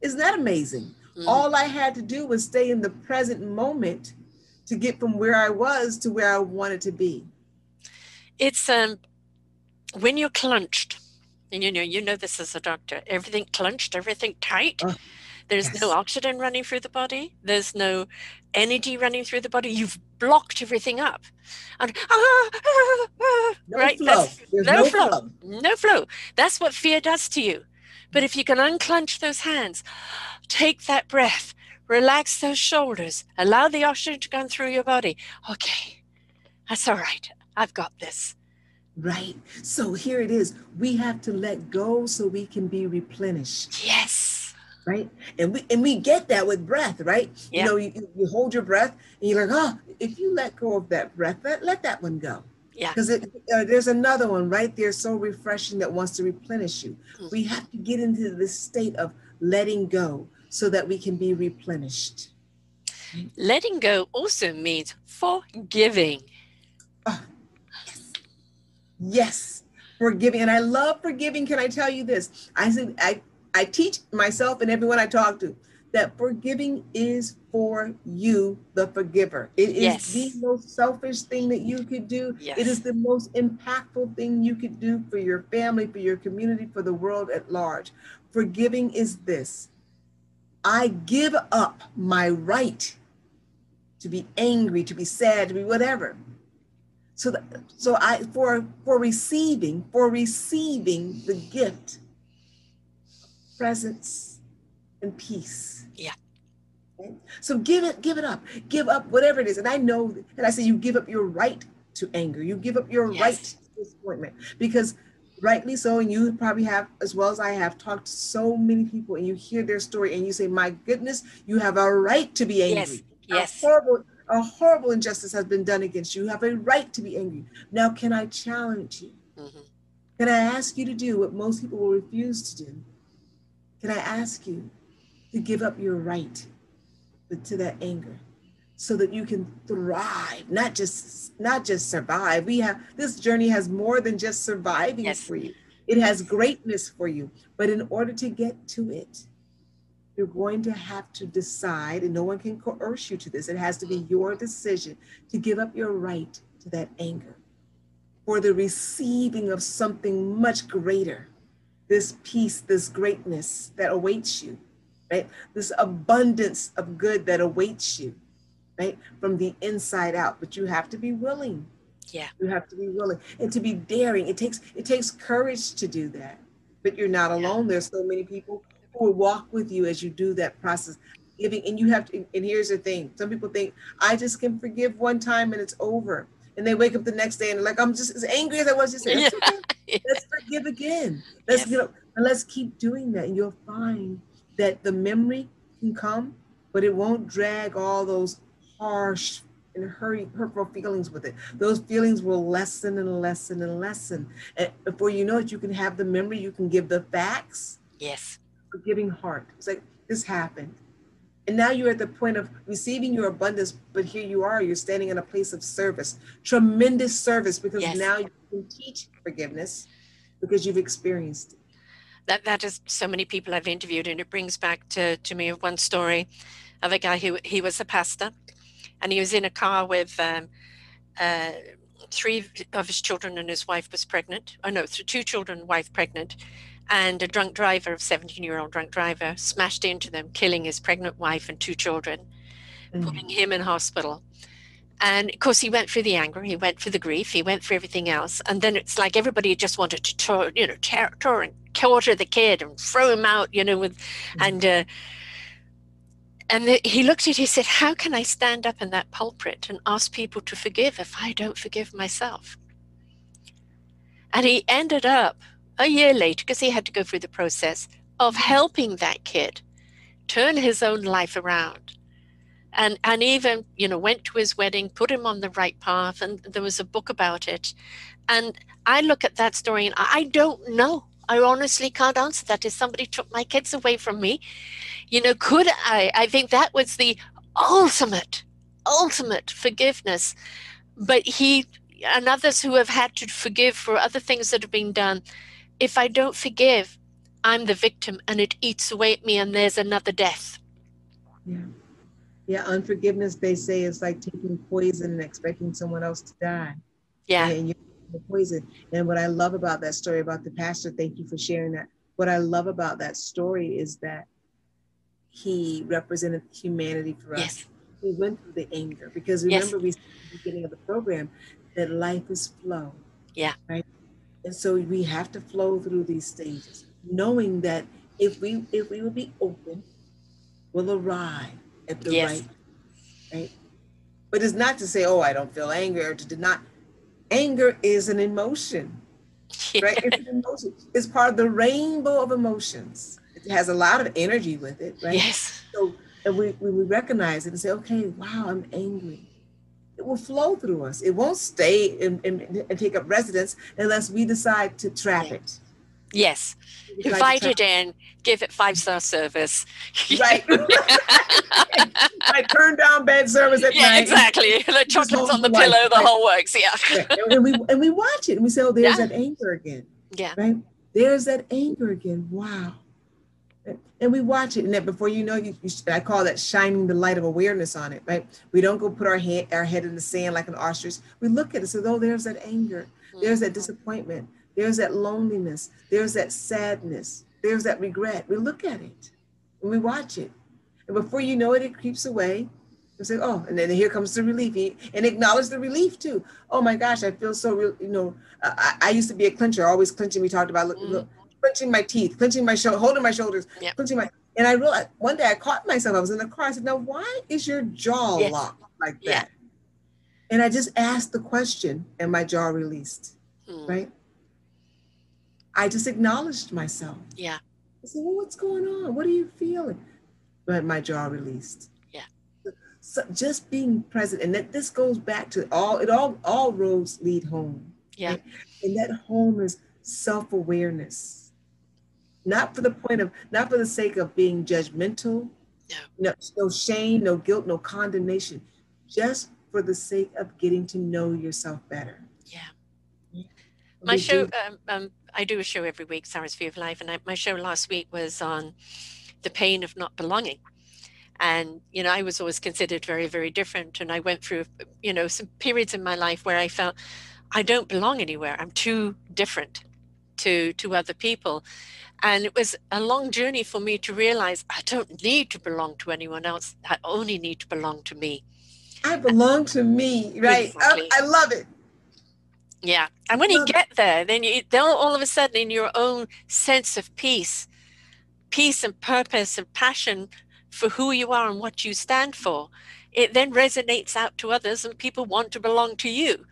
S2: isn't that amazing? Mm. All I had to do was stay in the present moment to get from where I was to where I wanted to be.
S1: It's um when you're clenched, and you know, you know this as a doctor, everything clenched, everything tight. Uh, There's yes. no oxygen running through the body. There's no energy running through the body. You've blocked everything up. And, ah, ah,
S2: ah, no right? Flow. No, no flow. flow.
S1: No flow. That's what fear does to you. But if you can unclench those hands, take that breath, relax those shoulders, allow the oxygen to go through your body. Okay, that's all right. I've got this.
S2: Right. So here it is. We have to let go so we can be replenished.
S1: Yes.
S2: Right. And we and we get that with breath, right? Yeah. You know, you, you hold your breath and you're like, oh, if you let go of that breath, let, let that one go.
S1: Yeah.
S2: Because uh, there's another one right there, so refreshing that wants to replenish you. Mm-hmm. We have to get into this state of letting go so that we can be replenished.
S1: Letting go also means forgiving.
S2: Oh, Yes, forgiving. And I love forgiving. Can I tell you this? I said I, I teach myself and everyone I talk to that forgiving is for you, the forgiver. It is yes. the most selfish thing that you could do. Yes. It is the most impactful thing you could do for your family, for your community, for the world at large. Forgiving is this I give up my right to be angry, to be sad, to be whatever so that, so i for for receiving for receiving the gift presence and peace
S1: yeah
S2: so give it give it up give up whatever it is and i know and i say you give up your right to anger you give up your yes. right to disappointment because rightly so and you probably have as well as i have talked to so many people and you hear their story and you say my goodness you have a right to be angry
S1: yes, yes.
S2: A horrible a horrible injustice has been done against you. You have a right to be angry. Now, can I challenge you? Mm-hmm. Can I ask you to do what most people will refuse to do? Can I ask you to give up your right to that anger so that you can thrive, not just not just survive. We have this journey has more than just surviving yes. for you. It has greatness for you. But in order to get to it, you're going to have to decide, and no one can coerce you to this. It has to be your decision to give up your right to that anger for the receiving of something much greater. This peace, this greatness that awaits you, right? This abundance of good that awaits you, right? From the inside out. But you have to be willing.
S1: Yeah.
S2: You have to be willing and to be daring. It takes it takes courage to do that. But you're not alone. Yeah. There's so many people who will walk with you as you do that process giving and you have to and here's the thing some people think i just can forgive one time and it's over and they wake up the next day and like i'm just as angry as i was just yeah. okay. Let's forgive again let's yes. you know and let's keep doing that and you'll find that the memory can come but it won't drag all those harsh and hurry, hurtful feelings with it. Those feelings will lessen and lessen and lessen. And before you know it, you can have the memory, you can give the facts.
S1: Yes
S2: forgiving heart. It's like this happened. And now you're at the point of receiving your abundance, but here you are, you're standing in a place of service, tremendous service, because yes. now you can teach forgiveness because you've experienced it.
S1: That, that is so many people I've interviewed, and it brings back to, to me one story of a guy who he was a pastor, and he was in a car with um, uh, three of his children, and his wife was pregnant. Oh no, two children, wife pregnant, and a drunk driver, a 17 year old drunk driver, smashed into them, killing his pregnant wife and two children, mm. putting him in hospital. And of course, he went through the anger, he went through the grief, he went through everything else. And then it's like everybody just wanted to, tour, you know, tear, tear and quarter the kid and throw him out, you know, with, mm. and, uh, and the, he looked at it, he said, How can I stand up in that pulpit and ask people to forgive if I don't forgive myself? And he ended up a year later, because he had to go through the process of mm-hmm. helping that kid turn his own life around. And, and even, you know, went to his wedding, put him on the right path, and there was a book about it. And I look at that story and I don't know. I honestly can't answer that. If somebody took my kids away from me, you know, could I? I think that was the ultimate, ultimate forgiveness. But he and others who have had to forgive for other things that have been done, if I don't forgive, I'm the victim and it eats away at me and there's another death.
S2: Yeah. Yeah, unforgiveness, they say, is like taking poison and expecting someone else to die.
S1: Yeah.
S2: And you're the poison. And what I love about that story about the pastor, thank you for sharing that. What I love about that story is that he represented humanity for us.
S1: Yes.
S2: We went through the anger because
S1: Yes.
S2: remember we said at the beginning of the program that life is flow.
S1: Yeah.
S2: Right. And so we have to flow through these stages, knowing that if we if we will be open, we'll arrive at the
S1: Yes.
S2: right right. But it's not to say, oh, I don't feel angry or to not. Anger is an emotion right? It's an emotion. It's part of the rainbow of emotions. It has a lot of energy with it, right?
S1: Yes.
S2: So, and we, we recognize it and say, okay, wow, I'm angry, it will flow through us. It won't stay and, and, and take up residence unless we decide to trap
S1: Yeah.
S2: it.
S1: Yes.
S2: We decide to
S1: Invite it in, give it five star service.
S2: Right. Like turn down bed service at
S1: yeah,
S2: night.
S1: exactly. The chocolates on the pillow, the
S2: right.
S1: whole works. Yeah.
S2: Yeah, And we and we watch it and we say, oh, there's
S1: Yeah.
S2: that anger again.
S1: Yeah.
S2: right? There's that anger again. Wow. And we watch it, and then before you know, you, you I call that shining the light of awareness on it, right? We don't go put our head our head in the sand like an ostrich. We look at it, so oh, there's that anger, there's that disappointment, there's that loneliness, there's that sadness, there's that regret. We look at it, and we watch it, and before you know it, it creeps away. You say, oh, and then here comes the relief, and acknowledge the relief too. Oh my gosh, I feel so, real, you know, I, I used to be a clincher, always clinching. We talked about look,
S1: Mhm.
S2: look, clenching my teeth, clenching my shoulder, holding my shoulders,
S1: Yep.
S2: clenching my. And I realized one day I caught myself. I was in the car. I said, "Now, why is your jaw
S1: Yes.
S2: locked like
S1: Yeah.
S2: that?" And I just asked the question, and my jaw released.
S1: Mm.
S2: Right. I just acknowledged myself.
S1: Yeah.
S2: I said, "Well, what's going on? What are you feeling?" But my jaw released.
S1: Yeah.
S2: So just being present, and that this goes back to all. It all all roads lead home.
S1: Yeah.
S2: And that home is self awareness, not for the point of, not for the sake of being judgmental.
S1: No.
S2: No, no shame, no guilt, no condemnation, just for the sake of getting to know yourself better.
S1: Yeah. My
S2: We
S1: show,
S2: do-
S1: um, um, I do a show every week, Sarah's View of Life, and I, my show last week was on the pain of not belonging. And, you know, I was always considered very, very different. And I went through, you know, some periods in my life where I felt I don't belong anywhere. I'm too different to to other people. And it was a long journey for me to realize I don't need to belong to anyone else. I only need to belong to me.
S2: I belong to me, right? I-
S1: Exactly.
S2: I, love it.
S1: Yeah. And when you get there, then you then all of a sudden in your own sense of peace, peace and purpose and passion for who you are and what you stand for, it then resonates out to others and people want to belong to you.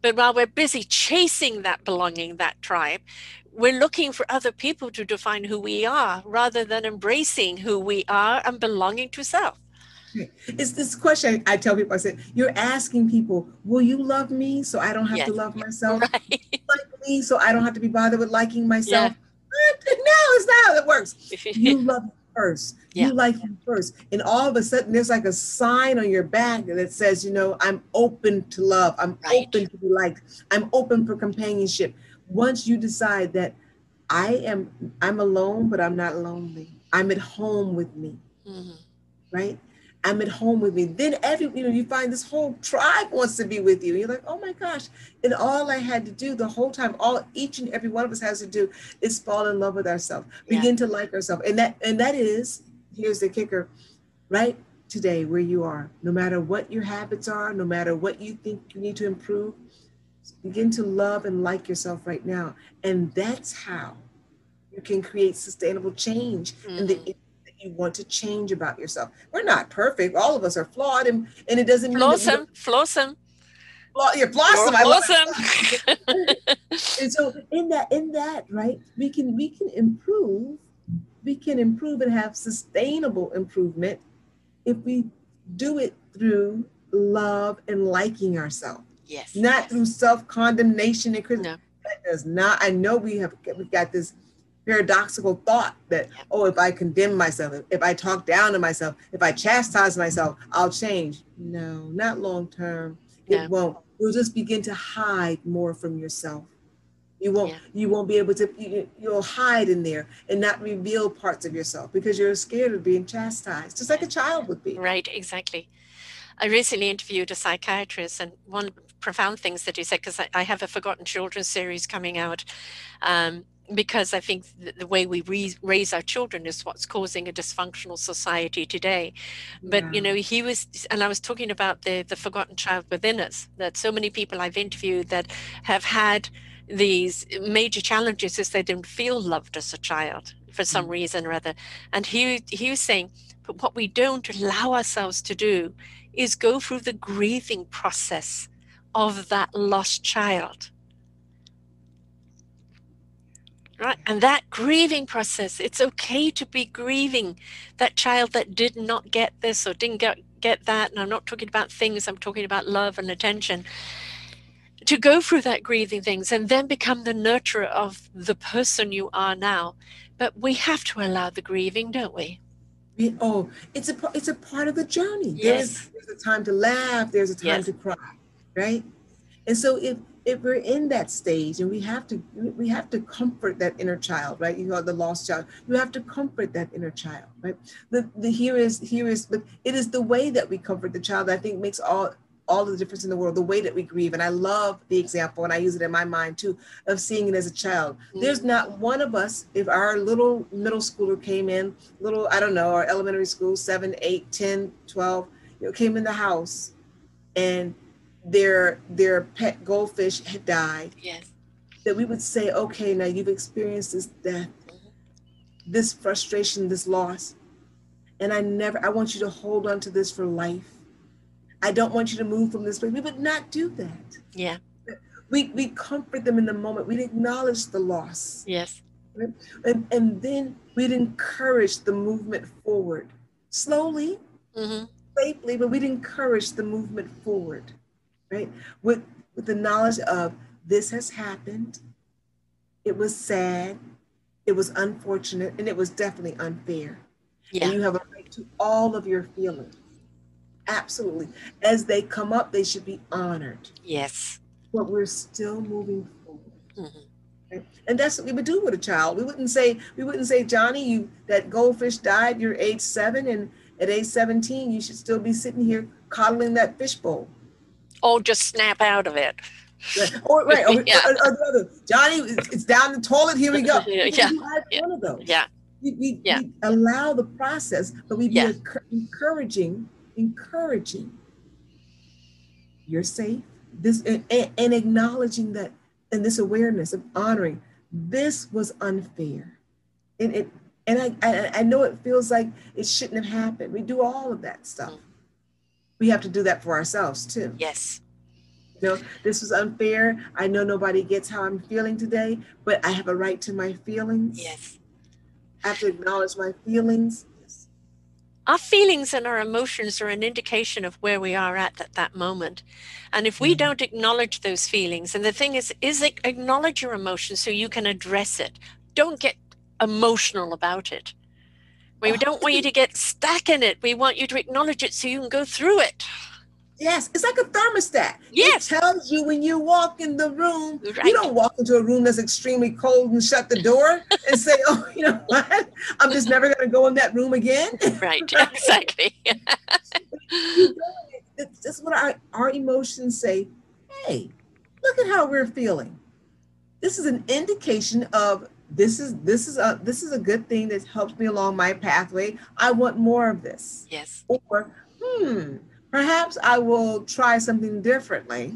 S1: But while we're busy chasing that belonging, that tribe, we're looking for other people to define who we are rather than embracing who we are and belonging to self.
S2: It's this question I tell people I said, You're asking people, will you love me so I don't have to love myself?
S1: Right.
S2: Like me so I don't have to be bothered with liking myself? No, it's not how it works. You love first.
S1: Yeah.
S2: You like first. And all of a sudden, there's like a sign on your back that says, you know, I'm open to love. I'm
S1: Right.
S2: open to be liked. I'm open for companionship. Once you decide that I am, I'm alone, but I'm not lonely. I'm at home with me,
S1: Mhm.
S2: right? I'm at home with me. Then every, you know, you find this whole tribe wants to be with you. You're like, oh my gosh. And all I had to do the whole time, all each and every one of us has to do is fall in love with ourselves,
S1: Yeah.
S2: begin to like ourselves. And that and that is, here's the kicker, right today where you are, no matter what your habits are, no matter what you think you need to improve, begin to love and like yourself right now. And that's how you can create sustainable change in the
S1: mm.
S2: that you want to change about yourself. We're not perfect. All of us are flawed, and, and it doesn't mean
S1: Flossom,
S2: don't
S1: flossom,
S2: flaw, you're blossom. Love and so in that in that right we can we can improve we can improve and have sustainable improvement if we do it through love and liking ourselves
S1: yes.
S2: not
S1: yes.
S2: through self-condemnation and criticism
S1: No.
S2: that does not i know we have we've got this paradoxical thought that oh if i condemn myself if, i talk down to myself if i chastise myself i'll change no not long term it won't you'll just begin to hide more from yourself you won't
S1: Yeah.
S2: you won't be able to you, you'll hide in there and not reveal parts of yourself because you're scared of being chastised just like a child would be
S1: Right, exactly. I recently interviewed a psychiatrist, and one profound things that he said, because I, I have a Forgotten Children series coming out, um, because I think the, the way we re- raise our children is what's causing a dysfunctional society today. But yeah. you know, he was, and I was talking about the the forgotten child within us. That so many people I've interviewed that have had these major challenges is they didn't feel loved as a child for some mm. reason or other. And he he was saying, but what we don't allow ourselves to do is go through the grieving process of that lost child. Right? And that grieving process it's okay to be grieving that child that did not get this or didn't get get that. And i'm not talking about things i'm talking about love and attention. To go through that grieving things and then become the nurturer of the person you are now. But we have to allow the grieving don't we?
S2: Oh it's a it's a part of the journey. Yes. there's, there's a time to laugh there's a time yes. to cry right? And so if if we're in that stage and we have to we have to comfort that inner child right? You know the lost child. You have to comfort that inner child right? The, the here is here is but it is the way that we comfort the child that i think makes all all the difference in the world the way that we grieve. And i love the example and i use it in my mind too of seeing it as a child. Mm-hmm. there's not one of us if our little middle schooler came in little i don't know our elementary school 7 8 10 12 you know came in the house and their their pet goldfish had died.
S1: Yes.
S2: That we would say, okay, now you've experienced this death, this frustration, this loss. And I never, I want you to hold on to this for life. I don't want you to move from this place. We would not do that.
S1: Yeah.
S2: We we comfort them in the moment. We'd acknowledge the loss.
S1: Yes.
S2: Right? And and then we'd encourage the movement forward. Slowly, mm-hmm. safely, but we'd encourage the movement forward right? With, with the knowledge of this has happened, it was sad, it was unfortunate, and it was definitely unfair. Yeah. And you have a right to all of your feelings. Absolutely. As they come up, they should be honored.
S1: Yes.
S2: But we're still moving forward. Mm-hmm. And that's what we would do with a child. We wouldn't say, we wouldn't say, Johnny, you that goldfish died, you're age seven, and at age 17, you should still be sitting here coddling that fishbowl
S1: oh, just snap out of it.
S2: Or, right. Or, yeah. or, or, Johnny, it's down the toilet. Here we go.
S1: yeah.
S2: yeah. One of those.
S1: Yeah.
S2: We, we, yeah. we allow the process, but we yeah. be encouraging, encouraging. You're safe. This and, and acknowledging that, and this awareness of honoring. This was unfair, and it and I, I, I know it feels like it shouldn't have happened. We do all of that stuff. Mm we have to do that for ourselves too.
S1: Yes.
S2: You know, this was unfair. I know nobody gets how I'm feeling today, but I have a right to my feelings.
S1: Yes.
S2: I have to acknowledge my feelings.
S1: Our feelings and our emotions are an indication of where we are at at that moment. And if we mm-hmm. don't acknowledge those feelings, and the thing is, is acknowledge your emotions so you can address it. Don't get emotional about it. We oh. don't want you to get stuck in it. We want you to acknowledge it so you can go through it.
S2: Yes, it's like a thermostat.
S1: Yes.
S2: It tells you when you walk in the room. Right. You don't walk into a room that's extremely cold and shut the door and say, oh, you know what? I'm just never going to go in that room again.
S1: Right, exactly.
S2: That's what our, our emotions say. Hey, look at how we're feeling. This is an indication of this is this is a this is a good thing that helps me along my pathway. I want more of this.
S1: Yes.
S2: Or hmm, perhaps I will try something differently.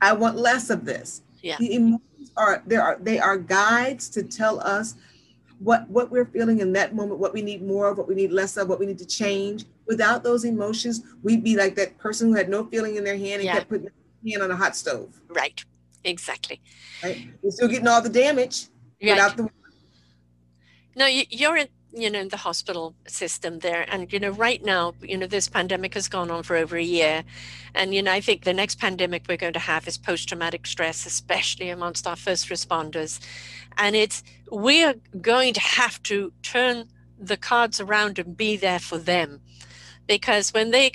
S2: I want less of this.
S1: Yeah.
S2: The emotions are there are they are guides to tell us what what we're feeling in that moment, what we need more of, what we need less of, what we need to change. Without those emotions, we'd be like that person who had no feeling in their hand and yeah. kept putting their hand on a hot stove.
S1: Right. Exactly.
S2: Right. We're still getting all the damage
S1: Right. The- no, you're in you know the hospital system there. And you know right now you know this pandemic has gone on for over a year. And you know i think the next pandemic we're going to have is post-traumatic stress especially amongst our first responders. And it's we are going to have to turn the cards around and be there for them. Because when they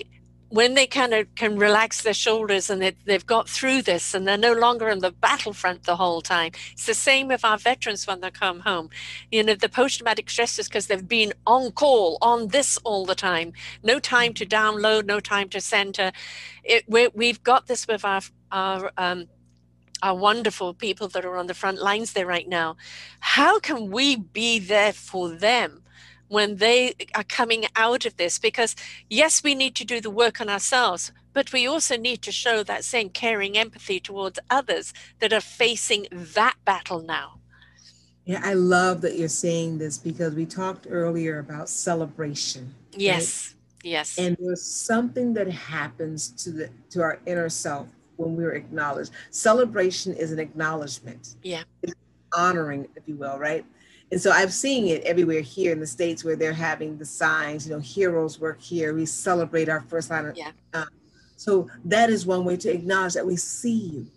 S1: when they kind of can relax their shoulders and they, they've got through this and they're no longer in the battlefront the whole time it's the same with our veterans when they come home. You know the post-traumatic stress is because they've been on call on this all the time. No time to download no time to center. It we have got this with our our um, our wonderful people that are on the front lines there right now, how can we be there for them when they are coming out of this? Because, yes, we need to do the work on ourselves, but we also need to show that same caring empathy towards others that are facing that battle now.
S2: Yeah, I love that you're saying this because we talked earlier about celebration.
S1: Yes. Right? Yes.
S2: And there's something that happens to the to our inner self when we're acknowledged. Celebration is an acknowledgement.
S1: Yeah.
S2: It's honoring, if you will, right? And so I'm seeing it everywhere here in the States where they're having the signs, you know, heroes work here. We celebrate our first line. Of,
S1: yeah.
S2: Uh, so that is one way to acknowledge that we see you.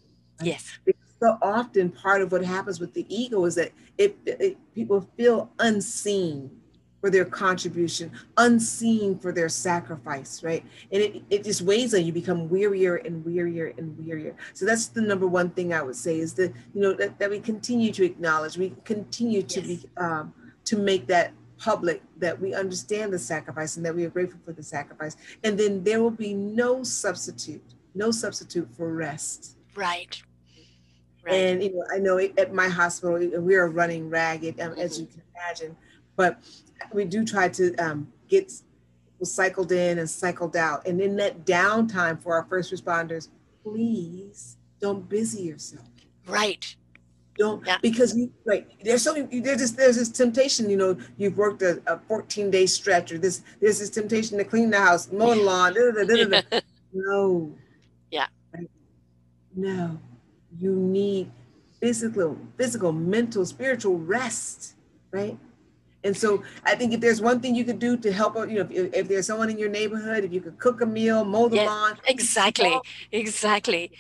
S1: Right? Yes.
S2: Because so often part of what happens with the ego is that it, it people feel unseen for their contribution, unseen for their sacrifice, right? And it, it just weighs on you, become wearier and wearier and wearier. So that's the number one thing I would say is that, you know, that, that we continue to acknowledge, we continue to yes. be, um, to make that public that we understand the sacrifice and that we are grateful for the sacrifice. And then there will be no substitute, no substitute for rest.
S1: Right.
S2: Right. And you know, I know at my hospital we are running ragged, um, mm-hmm. as you can imagine, but we do try to um, get cycled in and cycled out. And in that downtime for our first responders, please don't busy yourself.
S1: Right.
S2: Don't yeah. because you right. There's so there's this there's this temptation. You know, you've worked a, a 14 day stretch, or this there's this temptation to clean the house, mow the lawn. Da, da, da, no.
S1: Yeah.
S2: No. You need physical, physical, mental, spiritual rest, right? And so I think if there's one thing you could do to help, you know, if, if there's someone in your neighborhood, if you could cook a meal, mow the yes, lawn.
S1: Exactly, exactly.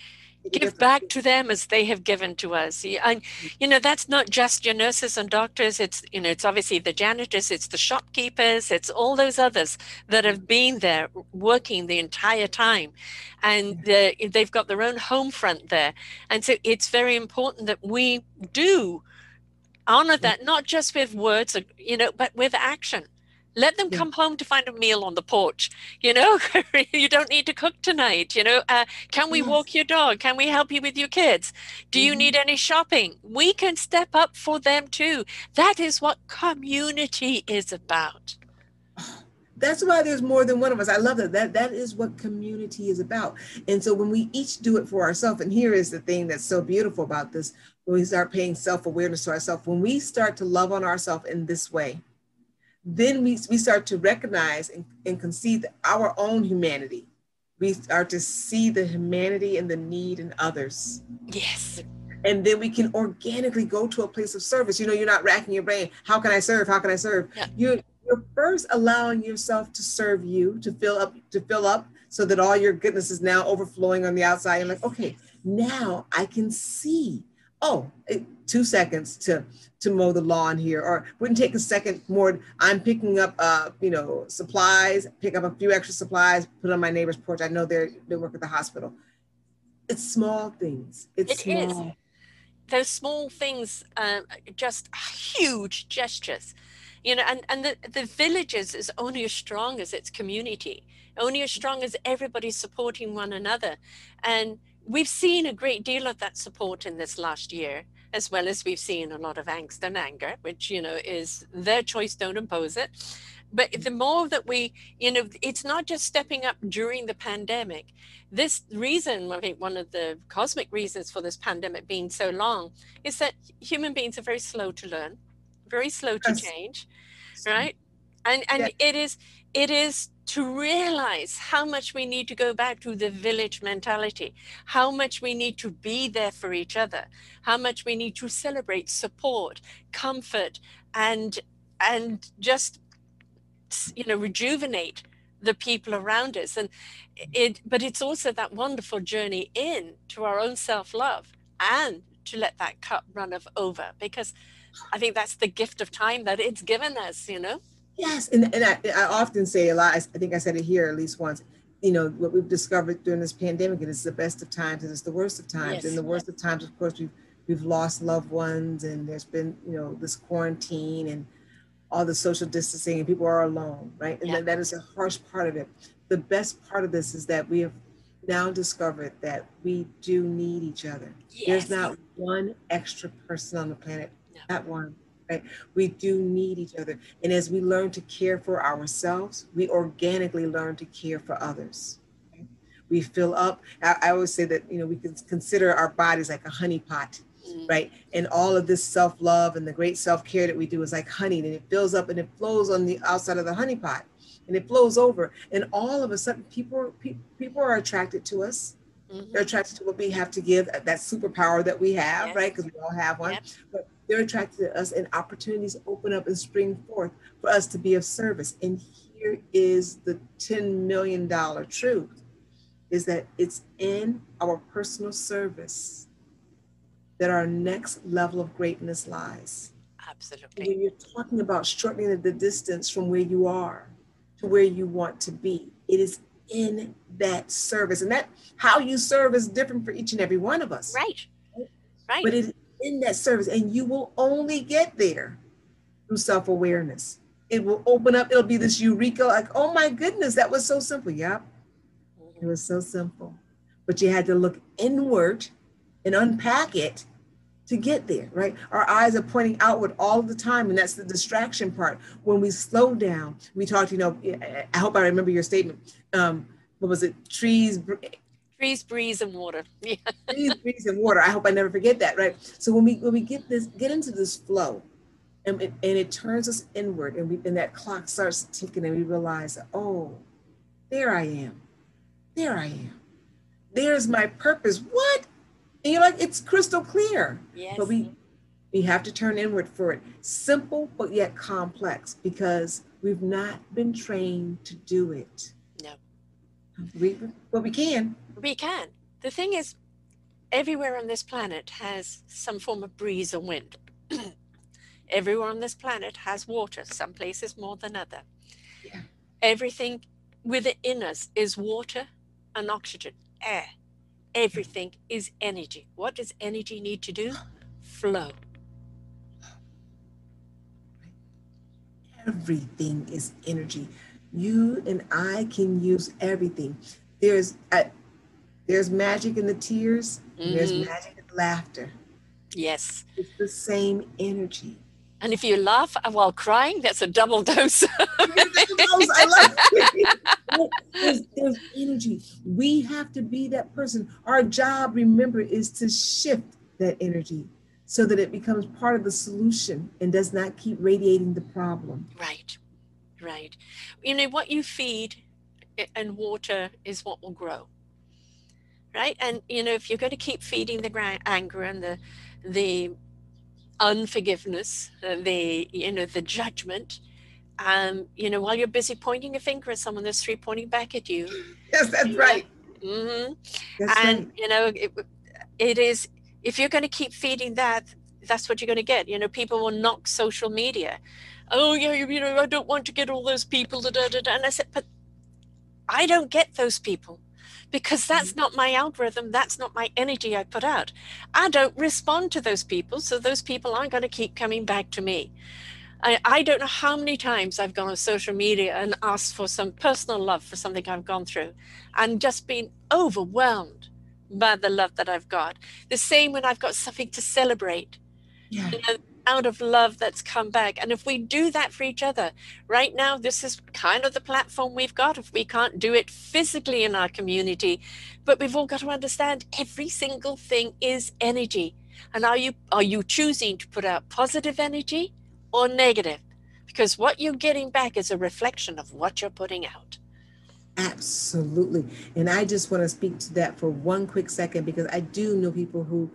S1: Give back to them as they have given to us. And, mm-hmm. you know, that's not just your nurses and doctors. It's, you know, it's obviously the janitors, it's the shopkeepers, it's all those others that have mm-hmm. been there working the entire time. And mm-hmm. they've got their own home front there. And so it's very important that we do honor that not just with words you know but with action. Let them come home to find a meal on the porch you know you don't need to cook tonight you know uh, can we yes. walk your dog? Can we help you with your kids? Do you mm-hmm. need any shopping? We can step up for them too. That is what community is about.
S2: That's why there's more than one of us. I love that. That that is what community is about. And so when we each do it for ourselves and here is the thing that's so beautiful about this when we start paying self-awareness to ourselves, when we start to love on ourselves in this way, then we, we start to recognize and, and conceive our own humanity. We start to see the humanity and the need in others.
S1: Yes.
S2: And then we can organically go to a place of service. You know, you're not racking your brain. How can I serve? How can I serve? Yeah. You're, you're first allowing yourself to serve you, to fill up, to fill up so that all your goodness is now overflowing on the outside. You're like, okay, now I can see oh, it, two seconds to to mow the lawn here, or wouldn't take a second more. I'm picking up, uh, you know, supplies, pick up a few extra supplies, put on my neighbor's porch. I know they're they work at the hospital. It's small things. It's
S1: it
S2: small.
S1: Is. Those small things, uh, just huge gestures, you know. And and the the villages is only as strong as its community, only as strong as everybody supporting one another, and we've seen a great deal of that support in this last year as well as we've seen a lot of angst and anger which you know is their choice don't impose it. But the more that we you know it's not just stepping up during the pandemic. This reason i think one of the cosmic reasons for this pandemic being so long is that human beings are very slow to learn very slow to change right? And and it is it is to realize how much we need to go back to the village mentality, how much we need to be there for each other, how much we need to celebrate, support, comfort, and and just you know rejuvenate the people around us. And it but it's also that wonderful journey in to our own self-love and to let that cup run of over because i think that's the gift of time that it's given us you know
S2: Yes, and, and I, I often say a lot, I think I said it here at least once, you know, what we've discovered during this pandemic, and it's the best of times and it's the worst of times. Yes. And the worst of times, of course, we've, we've lost loved ones and there's been, you know, this quarantine and all the social distancing and people are alone, right? And yeah. that is a harsh part of it. The best part of this is that we have now discovered that we do need each other. Yes. There's not one extra person on the planet, no. not one. Right? We do need each other. And as we learn to care for ourselves, we organically learn to care for others. We fill up. I, I always say that, you know, we can consider our bodies like a honey pot mm-hmm. right? And all of this self love and the great self care that we do is like honey, and it fills up and it flows on the outside of the honey pot, and it flows over, and all of a sudden, people people are attracted to us. Mm-hmm. They're attracted to what we have to give, that superpower that we have, yes. right? Because we all have one. Yep. But they're attracted to us, and opportunities open up and spring forth for us to be of service. And here is the $10 million truth is that it's in our personal service that our next level of greatness lies.
S1: Absolutely.
S2: When you're talking about shortening the distance from where you are to where you want to be, it is in that service. And that how you serve is different for each and every one of us.
S1: Right. Right.
S2: But it's in that service, and you will only get there through self-awareness. It will open up, it'll be this eureka, like, oh my goodness, that was so simple. Yep. It was so simple. But you had to look inward and unpack it to get there, right? Our eyes are pointing outward all the time, and that's the distraction part. When we slow down, we talked, you know, I hope I remember your statement. Um, what was it? Trees,
S1: trees, breeze, and water.
S2: Yeah. trees, breeze, and water. I hope I never forget that, right? So when we when we get this, get into this flow, and it, and it turns us inward, and we and that clock starts ticking, and we realize, oh, there I am, there I am, there's my purpose. What? And you're like, it's crystal clear.
S1: Yes.
S2: But we we have to turn inward for it. Simple but yet complex because we've not been trained to do it.
S1: No.
S2: We but we can.
S1: We can. The thing is, everywhere on this planet has some form of breeze or wind. everywhere on this planet has water, some places more than other. Yeah. Everything within us is water and oxygen, air everything is energy. What does energy need to do? Flow.
S2: Everything is energy. You and I can use everything. There's there's magic in the tears. Mm-hmm. There's magic in the laughter.
S1: Yes.
S2: It's the same energy.
S1: And if you laugh while crying, that's a double dose. I
S2: love it. There's, there's energy. We have to be that person. Our job, remember, is to shift that energy so that it becomes part of the solution and does not keep radiating the problem.
S1: Right, right. You know, what you feed and water is what will grow. Right. And, you know, if you're going to keep feeding the anger and the, the unforgiveness, uh, the you know the judgment. Um, you know, while you're busy pointing a finger at someone, there's three pointing back at you.
S2: Yes, that's right.
S1: Mm-hmm. That's and right. you know, it, it is if you're going to keep feeding that, that's what you're going to get. You know, people will knock social media. Oh yeah, you, you know, I don't want to get all those people. Da, da, da, And I said, but I don't get those people because that's not my algorithm. That's not my energy I put out. I don't respond to those people. So those people aren't going to keep coming back to me. I, I don't know how many times I've gone on social media and asked for some personal love for something I've gone through and just been overwhelmed by the love that I've got. The same when I've got something to celebrate. Yeah. You know, out of love that's come back. And if we do that for each other, right now, this is kind of the platform we've got. If we can't do it physically in our community, but we've all got to understand every single thing is energy. And are you are you choosing to put out positive energy or negative? Because what you're getting back is a reflection of what you're putting out.
S2: Absolutely. And I just want to speak to that for one quick second because I do know people who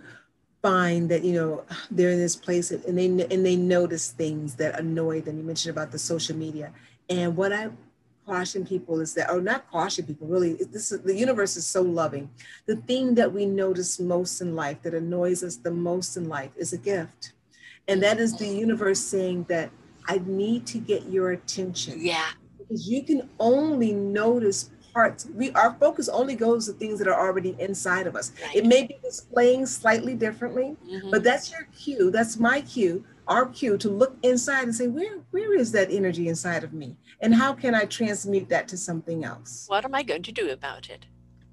S2: find that you know they're in this place and they and they notice things that annoy them. You mentioned about the social media. And what i caution people is that or not caution people really this is the universe is so loving. The thing that we notice most in life that annoys us the most in life is a gift. And that is the universe saying that i need to get your attention.
S1: Yeah.
S2: Because you can only notice We our focus only goes to things that are already inside of us. Right. It may be displaying slightly differently, mm-hmm. but that's your cue. That's my cue, our cue to look inside and say, where where is that energy inside of me? And how can I transmute that to something else?
S1: What am I going to do about it?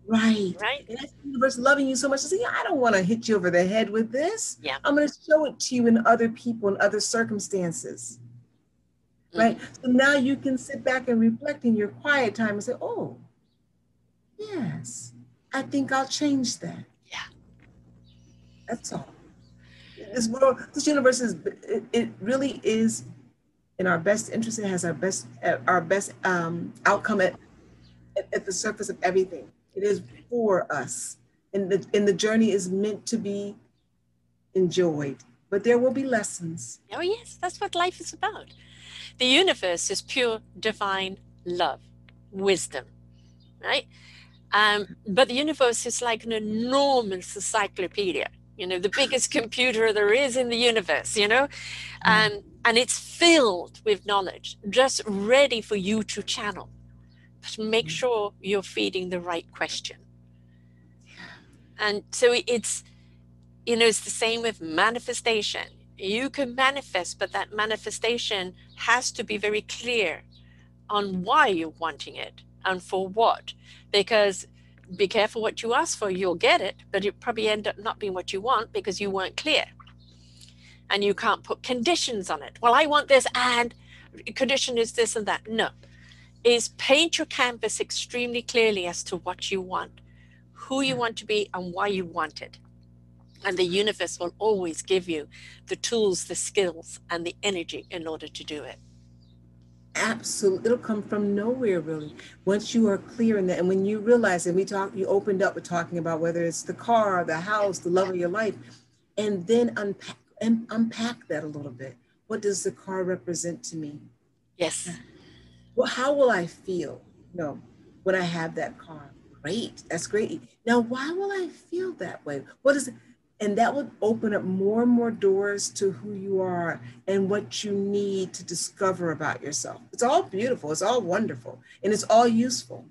S2: Right.
S1: Right.
S2: And that's the universe loving you so much. To see, I don't want to hit you over the head with this.
S1: Yeah.
S2: I'm going to show it to you in other people and other circumstances. Right. So now you can sit back and reflect in your quiet time and say, oh, yes, I think I'll change that.
S1: Yeah.
S2: That's all. This world, this universe is, it, it really is in our best interest. It has our best, our best um, outcome at, at, at the surface of everything. It is for us. And the, and the journey is meant to be enjoyed, but there will be lessons.
S1: Oh, yes, that's what life is about. The universe is pure divine love, wisdom, right? Um, but the universe is like an enormous encyclopedia, you know, the biggest computer there is in the universe, you know, um, and it's filled with knowledge, just ready for you to channel. But make sure you're feeding the right question. And so it's, you know, it's the same with manifestation. You can manifest, but that manifestation has to be very clear on why you're wanting it and for what. Because be careful what you ask for, you'll get it, but it probably end up not being what you want because you weren't clear. And you can't put conditions on it. Well, I want this and condition is this and that. No. Is paint your canvas extremely clearly as to what you want, who you want to be, and why you want it. And the universe will always give you the tools, the skills, and the energy in order to do it.
S2: Absolutely. It'll come from nowhere, really. Once you are clear in that, and when you realize, and we talked, you opened up with talking about whether it's the car, the house, the love of your life, and then unpack and unpack that a little bit. What does the car represent to me?
S1: Yes.
S2: Well, how will I feel? You know, when I have that car? Great. That's great. Now, why will I feel that way? What is it? And that would open up more and more doors to who you are and what you need to discover about yourself. It's all beautiful, it's all wonderful, and it's all useful.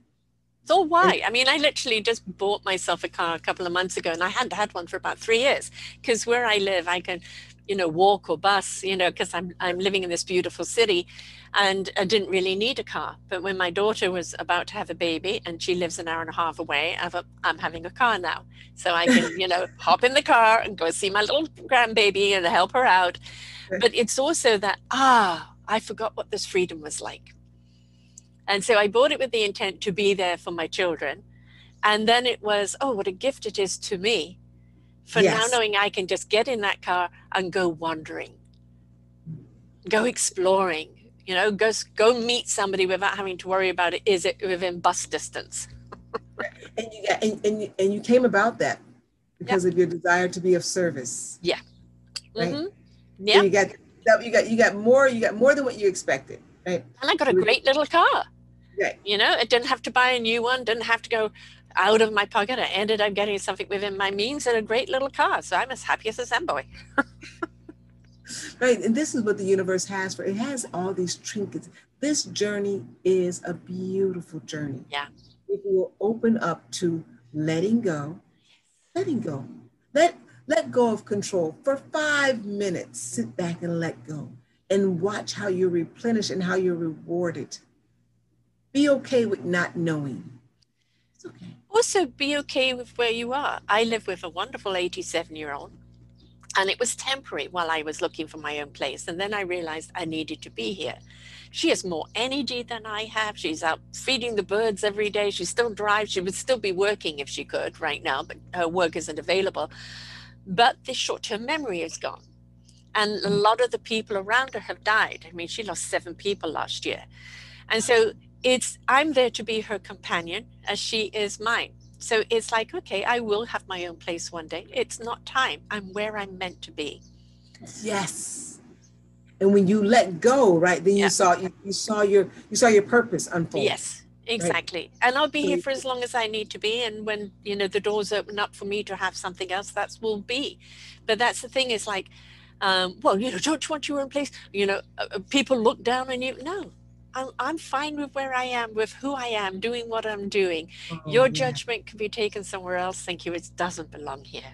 S1: So why? I mean, I literally just bought myself a car a couple of months ago and I hadn't had one for about three years because where I live, I can, you know, walk or bus, you know, because I'm, I'm living in this beautiful city and I didn't really need a car. But when my daughter was about to have a baby and she lives an hour and a half away, I've a, I'm having a car now. So I can, you know, hop in the car and go see my little grandbaby and help her out. But it's also that, ah, I forgot what this freedom was like. And so I bought it with the intent to be there for my children. And then it was, oh, what a gift it is to me for yes. now knowing I can just get in that car and go wandering, go exploring, you know, go, go meet somebody without having to worry about it. Is it within bus distance?
S2: and, you and, and, you, and you came about that because of your desire to be of service.
S1: Yeah.
S2: Right. Mm-hmm. Yeah. So you got you got you got more you got more than what you expected. Right.
S1: And I got a great little car.
S2: Right.
S1: You know, it didn't have to buy a new one, didn't have to go out of my pocket. I ended up getting something within my means and a great little car. So I'm as happy as a Zen boy.
S2: right. And this is what the universe has for it has all these trinkets. This journey is a beautiful journey.
S1: Yeah.
S2: If you will open up to letting go, letting go. Let let go of control for five minutes. Sit back and let go and watch how you're replenished and how you're rewarded be okay with not knowing. It's okay.
S1: Also, be okay with where you are. I live with a wonderful 87 year old, and it was temporary while I was looking for my own place. And then I realized I needed to be here. She has more energy than I have. She's out feeding the birds every day. She still drives. She would still be working if she could right now, but her work isn't available. But the short term memory is gone. And a mm. lot of the people around her have died. I mean, she lost seven people last year. And so it's i'm there to be her companion as she is mine. So it's like okay i will have my own place one day. It's not time. I'm where i'm meant to be.
S2: Yes. And when you let go right then you yeah. saw you, you, saw your you saw your purpose unfold.
S1: Yes exactly. Right? and i'll be here for as long as i need to be. And when you know the doors open up for me to have something else that's will be. But that's the thing. Is like um, well you know don't you want your own place? You know uh, uh people look down on you. No I'm fine with where I am, with who I am, doing what I'm doing. Oh, Your yeah. judgment can be taken somewhere else. Thank you. It doesn't belong here.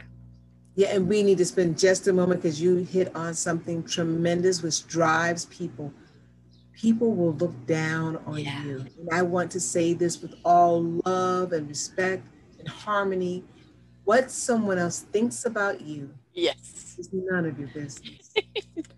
S2: Yeah, and we need to spend just a moment because you hit on something tremendous which drives people. People will look down on yeah. you. And I want to say this with all love and respect. and harmony. What someone else thinks about you
S1: yes
S2: is none of your business.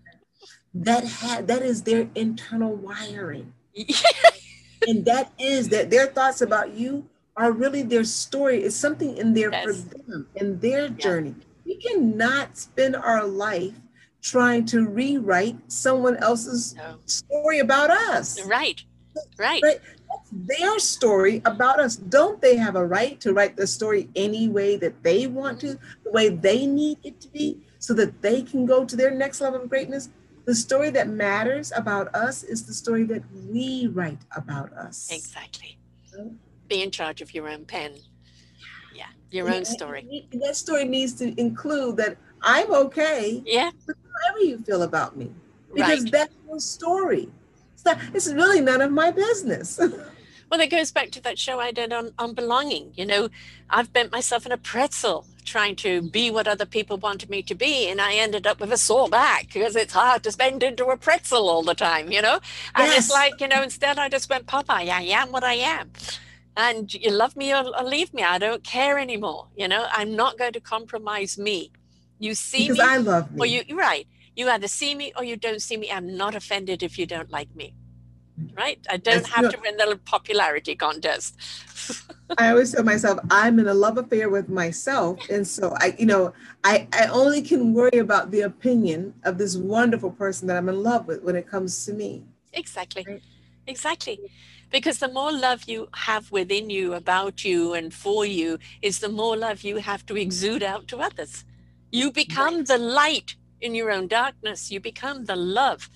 S2: that ha- that is their internal wiring. and that is that their thoughts about you are really their story. It's something in there yes. for them in their journey. We cannot spend our life trying to rewrite someone else's no. story about us.
S1: Right. Right.
S2: right. That's their story about us. Don't they have a right to write the story any way that they want to, mm-hmm. the way they need it to be, so that they can go to their next level of greatness? The story that matters about us is the story that we write about us.
S1: Exactly. Be in charge of your own pen. Yeah, your own story.
S2: that story needs to include that I'm okay.
S1: Yeah.
S2: With however you feel about me. Because right. that's your story. It's, not, it's really none of my business.
S1: well, it goes back to that show I did on, on belonging. You know, I've bent myself in a pretzel trying to be what other people wanted me to be. And I ended up with a sore back because it's hard to bend into a pretzel all the time, you know? And yes. it's like, you know, instead I just went, Popeye, I am what I am and you love me or, or, leave me. I don't care anymore. You know, I'm not going to compromise me. You see
S2: because
S1: me,
S2: I love me.
S1: Or you right. You either see me or you don't see me. I'm not offended if you don't like me. Right? I don't That's have to win the popularity contest.
S2: I always tell myself I'm in a love affair with myself. And so I, you know, I, I only can worry about the opinion of this wonderful person that I'm in love with when it comes to me.
S1: Exactly. Right? Exactly because the more love you have within you about you and for you is the more love you have to exude out to others you become right. the light in your own darkness you become the love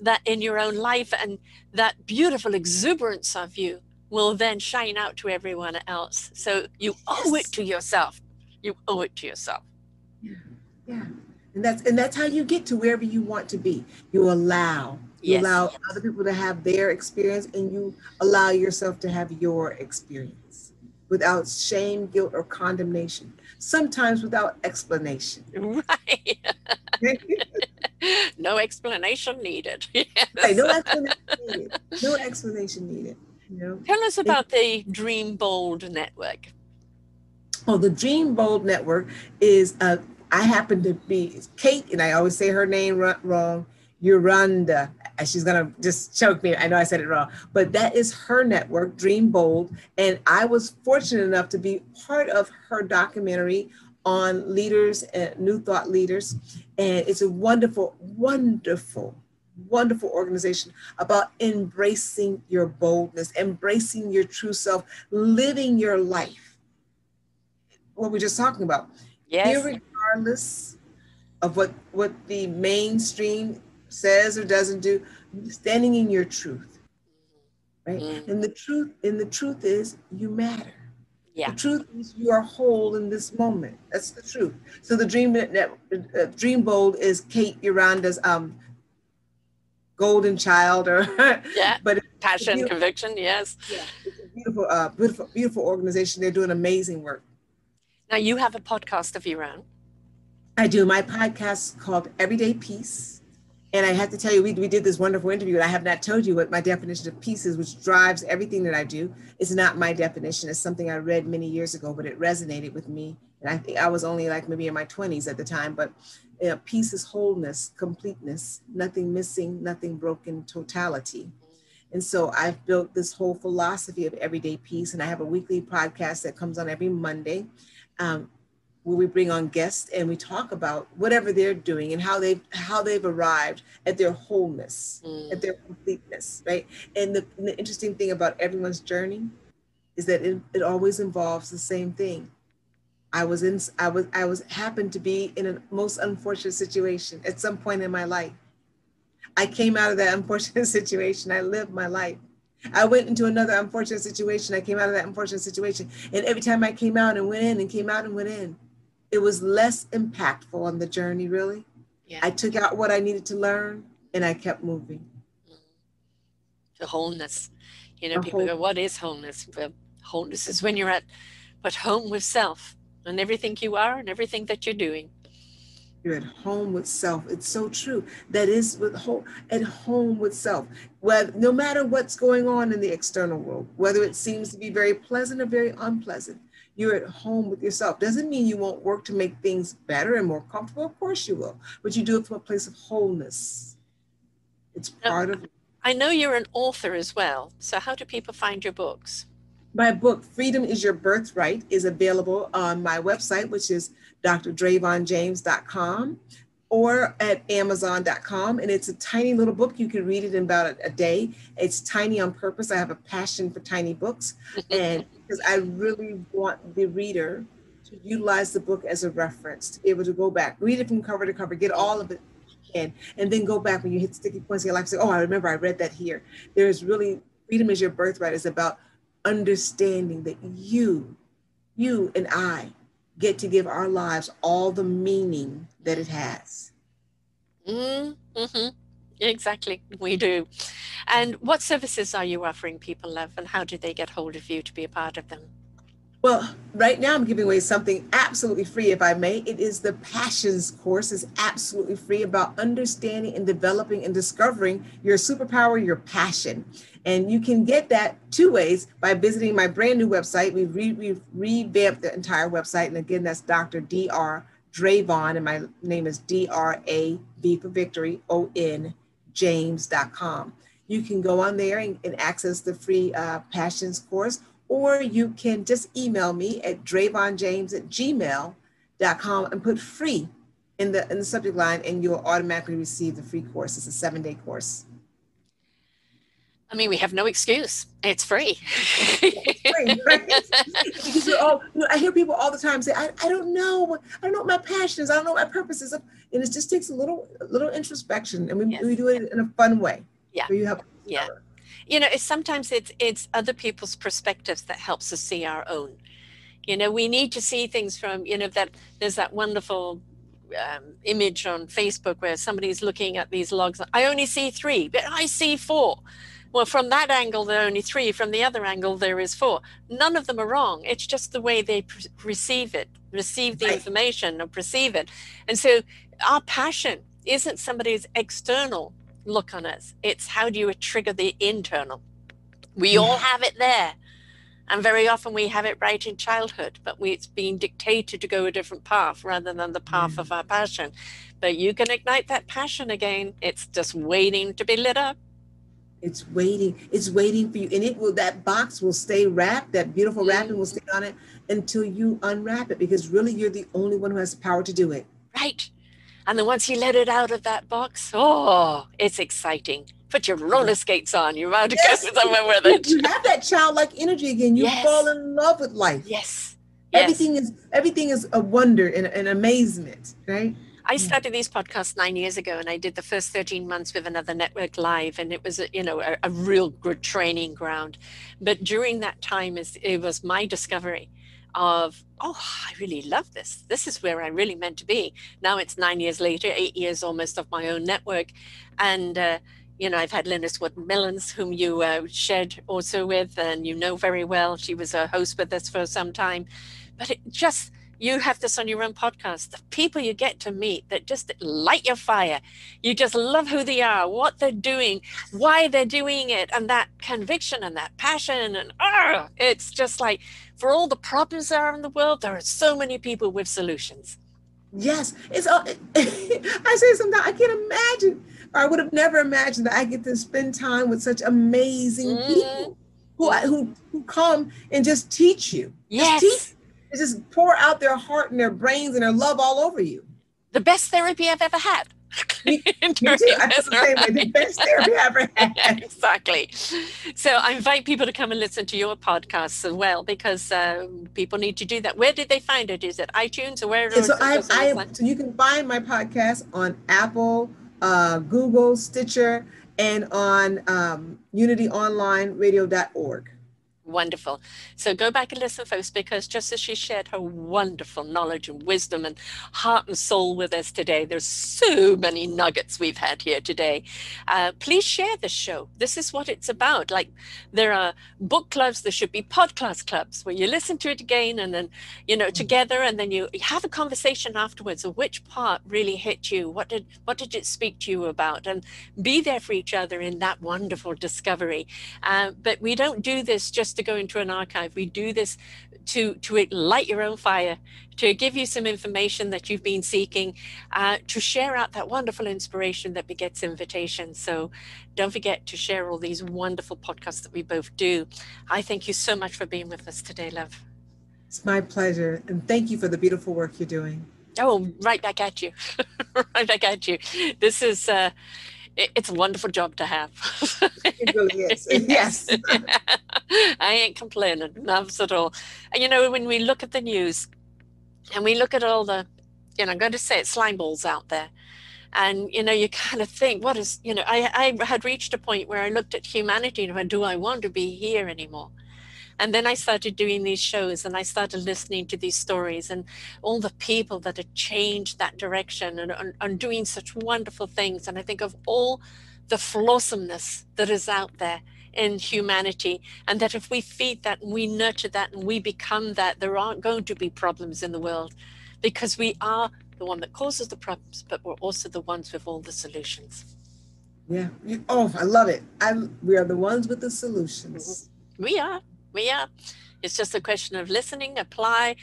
S1: that in your own life and that beautiful exuberance of you will then shine out to everyone else. So you yes. owe it to yourself. You owe it to yourself.
S2: Yeah. Yeah. And that's and that's how you get to wherever you want to be. You allow. You yes. allow other people to have their experience and you allow yourself to have your experience without shame, guilt, or condemnation. Sometimes without explanation.
S1: Right. no explanation needed. Yes.
S2: Right, no explanation needed. No explanation needed. You know?
S1: Tell us about the Dream Bold Network.
S2: Well, the Dream Bold Network is, uh, I happen to be Kate, and I always say her name wrong, Uranda she's gonna just choke me. I know I said it wrong, but that is her network, Dream Bold, and I was fortunate enough to be part of her documentary on leaders and new thought leaders, and it's a wonderful, wonderful, wonderful organization about embracing your boldness, embracing your true self, living your life. What we're just talking about.
S1: Yes.
S2: Regardless of what what the mainstream says or doesn't do, standing in your truth. Right? Mm. And the truth, and the truth is you matter.
S1: Yeah.
S2: The truth is you are whole in this moment. That's the truth. So the dream uh, Dream Bold is Kate Uranda's um golden child or
S1: yeah but passion conviction yes
S2: yeah it's a beautiful uh beautiful beautiful organization they're doing amazing work
S1: now you have a podcast of your own
S2: i do my podcast called everyday peace and I have to tell you, we, we did this wonderful interview, and I have not told you what my definition of peace is, which drives everything that I do. It's not my definition. It's something I read many years ago, but it resonated with me. And I think I was only like maybe in my 20s at the time, but you know, peace is wholeness, completeness, nothing missing, nothing broken, totality. And so I've built this whole philosophy of everyday peace, and I have a weekly podcast that comes on every Monday. Um, where we bring on guests and we talk about whatever they're doing and how they've how they've arrived at their wholeness, mm. at their completeness, right? And the, the, interesting thing about everyone's journey is that it, it always involves the same thing. I was in I was I was happened to be in a most unfortunate situation at some point in my life. I came out of that unfortunate situation. I lived my life. I went into another unfortunate situation. I came out of that unfortunate situation. And every time I came out and went in and came out and went in, it was less impactful on the journey, really. Yeah. I took out what I needed to learn and I kept moving.
S1: The wholeness. You know, the people whole- go, What is wholeness? Well, wholeness is when you're at but home with self and everything you are and everything that you're doing.
S2: You're at home with self. It's so true. That is with home at home with self. Well, no matter what's going on in the external world, whether it seems to be very pleasant or very unpleasant, you're at home with yourself. Doesn't mean you won't work to make things better and more comfortable. Of course you will, but you do it from a place of wholeness. It's part of.
S1: I know you're an author as well. So how do people find your books?
S2: My book, Freedom is Your Birthright, is available on my website, which is drdravonjames.com or at amazon.com. And it's a tiny little book. You can read it in about a, a day. It's tiny on purpose. I have a passion for tiny books. and because I really want the reader to utilize the book as a reference, to be able to go back, read it from cover to cover, get all of it can, and then go back when you hit sticky points in your life, and say, oh, I remember I read that here. There's really, freedom is your birthright is about understanding that you, you and I get to give our lives all the meaning that it has.
S1: Mm-hmm. Exactly, we do. And what services are you offering people, Love, and how do they get hold of you to be a part of them?
S2: Well, right now I'm giving away something absolutely free, if I may. It is the Passions course. It's absolutely free about understanding and developing and discovering your superpower, your passion. And you can get that two ways by visiting my brand new website. We've, re- we've revamped the entire website. And again, that's Dr. Dr. Dravon, and my name is D R A V for victory, O N, James.com. You can go on there and, and access the free uh, Passions course or you can just email me at dravonjames at gmail.com and put free in the in the subject line and you'll automatically receive the free course. It's a seven day course.
S1: I mean, we have no excuse. It's free.
S2: free right? because all, you know, I hear people all the time say, I, I don't know. I don't know what my passion is. I don't know what my purpose is. And it just takes a little, a little introspection and we, yes. we do it in a fun way.
S1: Yeah.
S2: You help
S1: yeah you know it's sometimes it's it's other people's perspectives that helps us see our own you know we need to see things from you know that there's that wonderful um, image on facebook where somebody's looking at these logs i only see three but i see four well from that angle there are only three from the other angle there is four none of them are wrong it's just the way they pre- receive it receive the right. information or perceive it and so our passion isn't somebody's external look on us. It's how do you trigger the internal? We yeah. all have it there. And very often we have it right in childhood, but we, it's being dictated to go a different path rather than the path mm. of our passion. But you can ignite that passion again. It's just waiting to be lit up.
S2: It's waiting. It's waiting for you. And it will that box will stay wrapped, that beautiful wrapping will stay on it until you unwrap it because really you're the only one who has the power to do it.
S1: Right. And then once you let it out of that box, oh, it's exciting. Put your roller skates on. You're about to yes. go somewhere with it.
S2: You have that childlike energy again. You yes. fall in love with life.
S1: Yes.
S2: Everything is everything is a wonder and an amazement, right?
S1: I started these podcasts nine years ago, and I did the first 13 months with another network live, and it was, a, you know, a, a real good training ground. But during that time, is it was my discovery of oh i really love this. This is where i really meant to be. Now it's nine years later eight years almost of my own network and uh, you know i've had Linus Wood Millins whom you uh, shared also with and you know very well. She was a host with us for some time. But it just you have this on your own podcast. The people you get to meet that just light your fire. You just love who they are what they're doing why they're doing it and that conviction and that passion and oh, it's just like for all the problems there are in the world there are so many people with solutions.
S2: Yes it's all i say sometimes i can't imagine. Or i would have never imagined that i get to spend time with such amazing mm. people who, who who come and just teach you.
S1: Yes.
S2: just teach just pour out their heart and their brains and their love all over you.
S1: The best therapy I've ever had.
S2: Me, me too. I feel the same way. The best therapy I ever
S1: had. exactly. So I invite people to come and listen to your podcasts as well because uh, people need to do that. Where did they find it? Is it iTunes or where?
S2: Yeah, so I, I so you can find my podcast on Apple, uh, Google, Stitcher, and on um, UnityOnlineRadio.org.
S1: Wonderful. So go back and listen, folks, because just as she shared her wonderful knowledge and wisdom and heart and soul with us today, there's so many nuggets we've had here today. Uh, please share this show. This is what it's about. Like there are book clubs, there should be podcast clubs where you listen to it again and then, you know, together and then you, you have a conversation afterwards of which part really hit you. What did what did it speak to you about? And be there for each other in that wonderful discovery. Uh, but we don't do this just to go into an archive. We do this to to light your own fire, to give you some information that you've been seeking, uh, to share out that wonderful inspiration that begets invitation. So, don't forget to share all these wonderful podcasts that we both do. I thank you so much for being with us today, love.
S2: It's my pleasure, and thank you for the beautiful work you're doing.
S1: Oh, right back at you, right back at you. This is. Uh, it's a wonderful job to have.
S2: it really is. Yes.
S1: I ain't complaining, not at all. And you know, when we look at the news and we look at all the, you know, I'm going to say it, slime balls out there. And, you know, you kind of think, what is, you know, I, I had reached a point where I looked at humanity and went, do I want to be here anymore? And then I started doing these shows and I started listening to these stories and all the people that had changed that direction and, and, and doing such wonderful things. And I think of all the flawsomeness that is out there in humanity and that if we feed that and we nurture that and we become that there aren't going to be problems in the world because we are the one that causes the problems but we're also the ones with all the solutions
S2: yeah oh i love it i we are the ones with the solutions
S1: mm-hmm. We are It's just a question of listening, apply,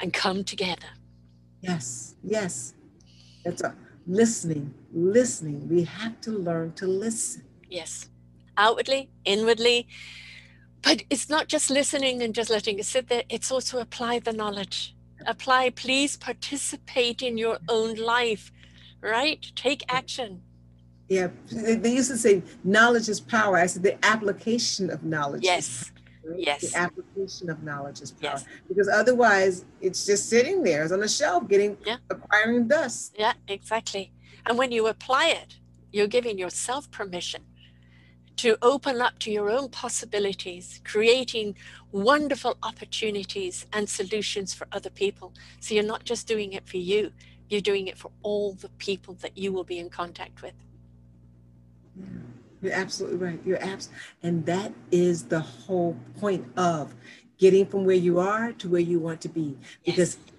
S1: and come together.
S2: Yes, yes. It's a listening, listening. We have to learn to listen.
S1: Yes. Outwardly, inwardly. But it's not just listening and just letting it sit there, it's also apply the knowledge. Apply, please participate in your own life, right? Take action.
S2: Yeah, they used to say knowledge is power. I said the application of knowledge.
S1: Yes. Right? Yes.
S2: The application of knowledge is power. Yes. Because otherwise it's just sitting there, it's on the shelf getting yeah. acquiring dust.
S1: Yeah, exactly. And when you apply it, you're giving yourself permission to open up to your own possibilities, creating wonderful opportunities and solutions for other people. So you're not just doing it for you, you're doing it for all the people that you will be in contact with.
S2: Yeah. You're absolutely right. You're abs, and that is the whole point of getting from where you are to where you want to be, because yes.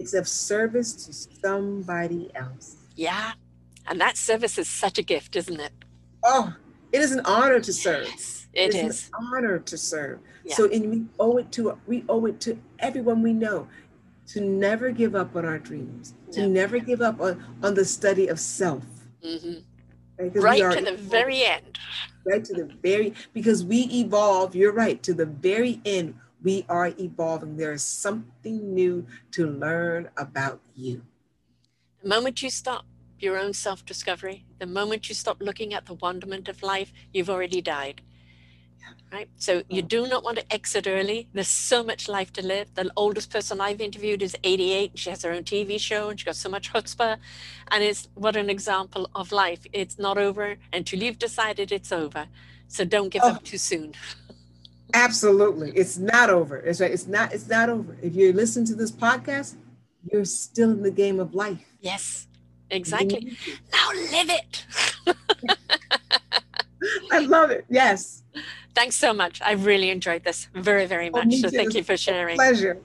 S2: it's of service to somebody else.
S1: Yeah, and that service is such a gift, isn't it?
S2: Oh, it is an honor to serve.
S1: Yes, it, it is,
S2: is. an honor to serve. Yeah. So, and we owe it to we owe it to everyone we know to never give up on our dreams, to never give up on on the study of self. Mm-hmm
S1: right to the very end.
S2: Right to the very, because we evolve, you're right, to the very end, we are evolving. There is something new to learn about you.
S1: The moment you stop your own self discovery, the moment you stop looking at the wonderment of life, you've already died right? So you mm. do not want to exit early. There's so much life to live. The oldest person I've interviewed is 88. She has her own TV show and she got so much chutzpah. And it's what an example of life. It's not over until you've decided it's over. So don't give oh, up too soon.
S2: absolutely. It's not over. It's right. It's not, it's not over. If you listen to this podcast, you're still in the game of life.
S1: Yes, exactly. Now live it.
S2: I love it. Yes.
S1: Thanks so much. I really enjoyed this very, very oh, much. Oh, so thank you for sharing.
S2: pleasure.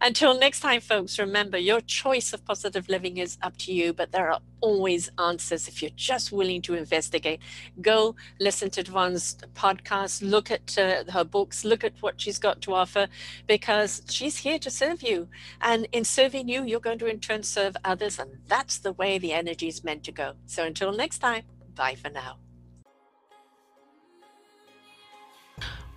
S1: Until next time, folks, remember your choice of positive living is up to you, but there are always answers if you're just willing to investigate. Go listen to Devon's podcast, look at uh, her books, look at what she's got to offer, because she's here to serve you. And in serving you, you're going to in turn serve others. And that's the way the energy is meant to go. So until next time, bye for now.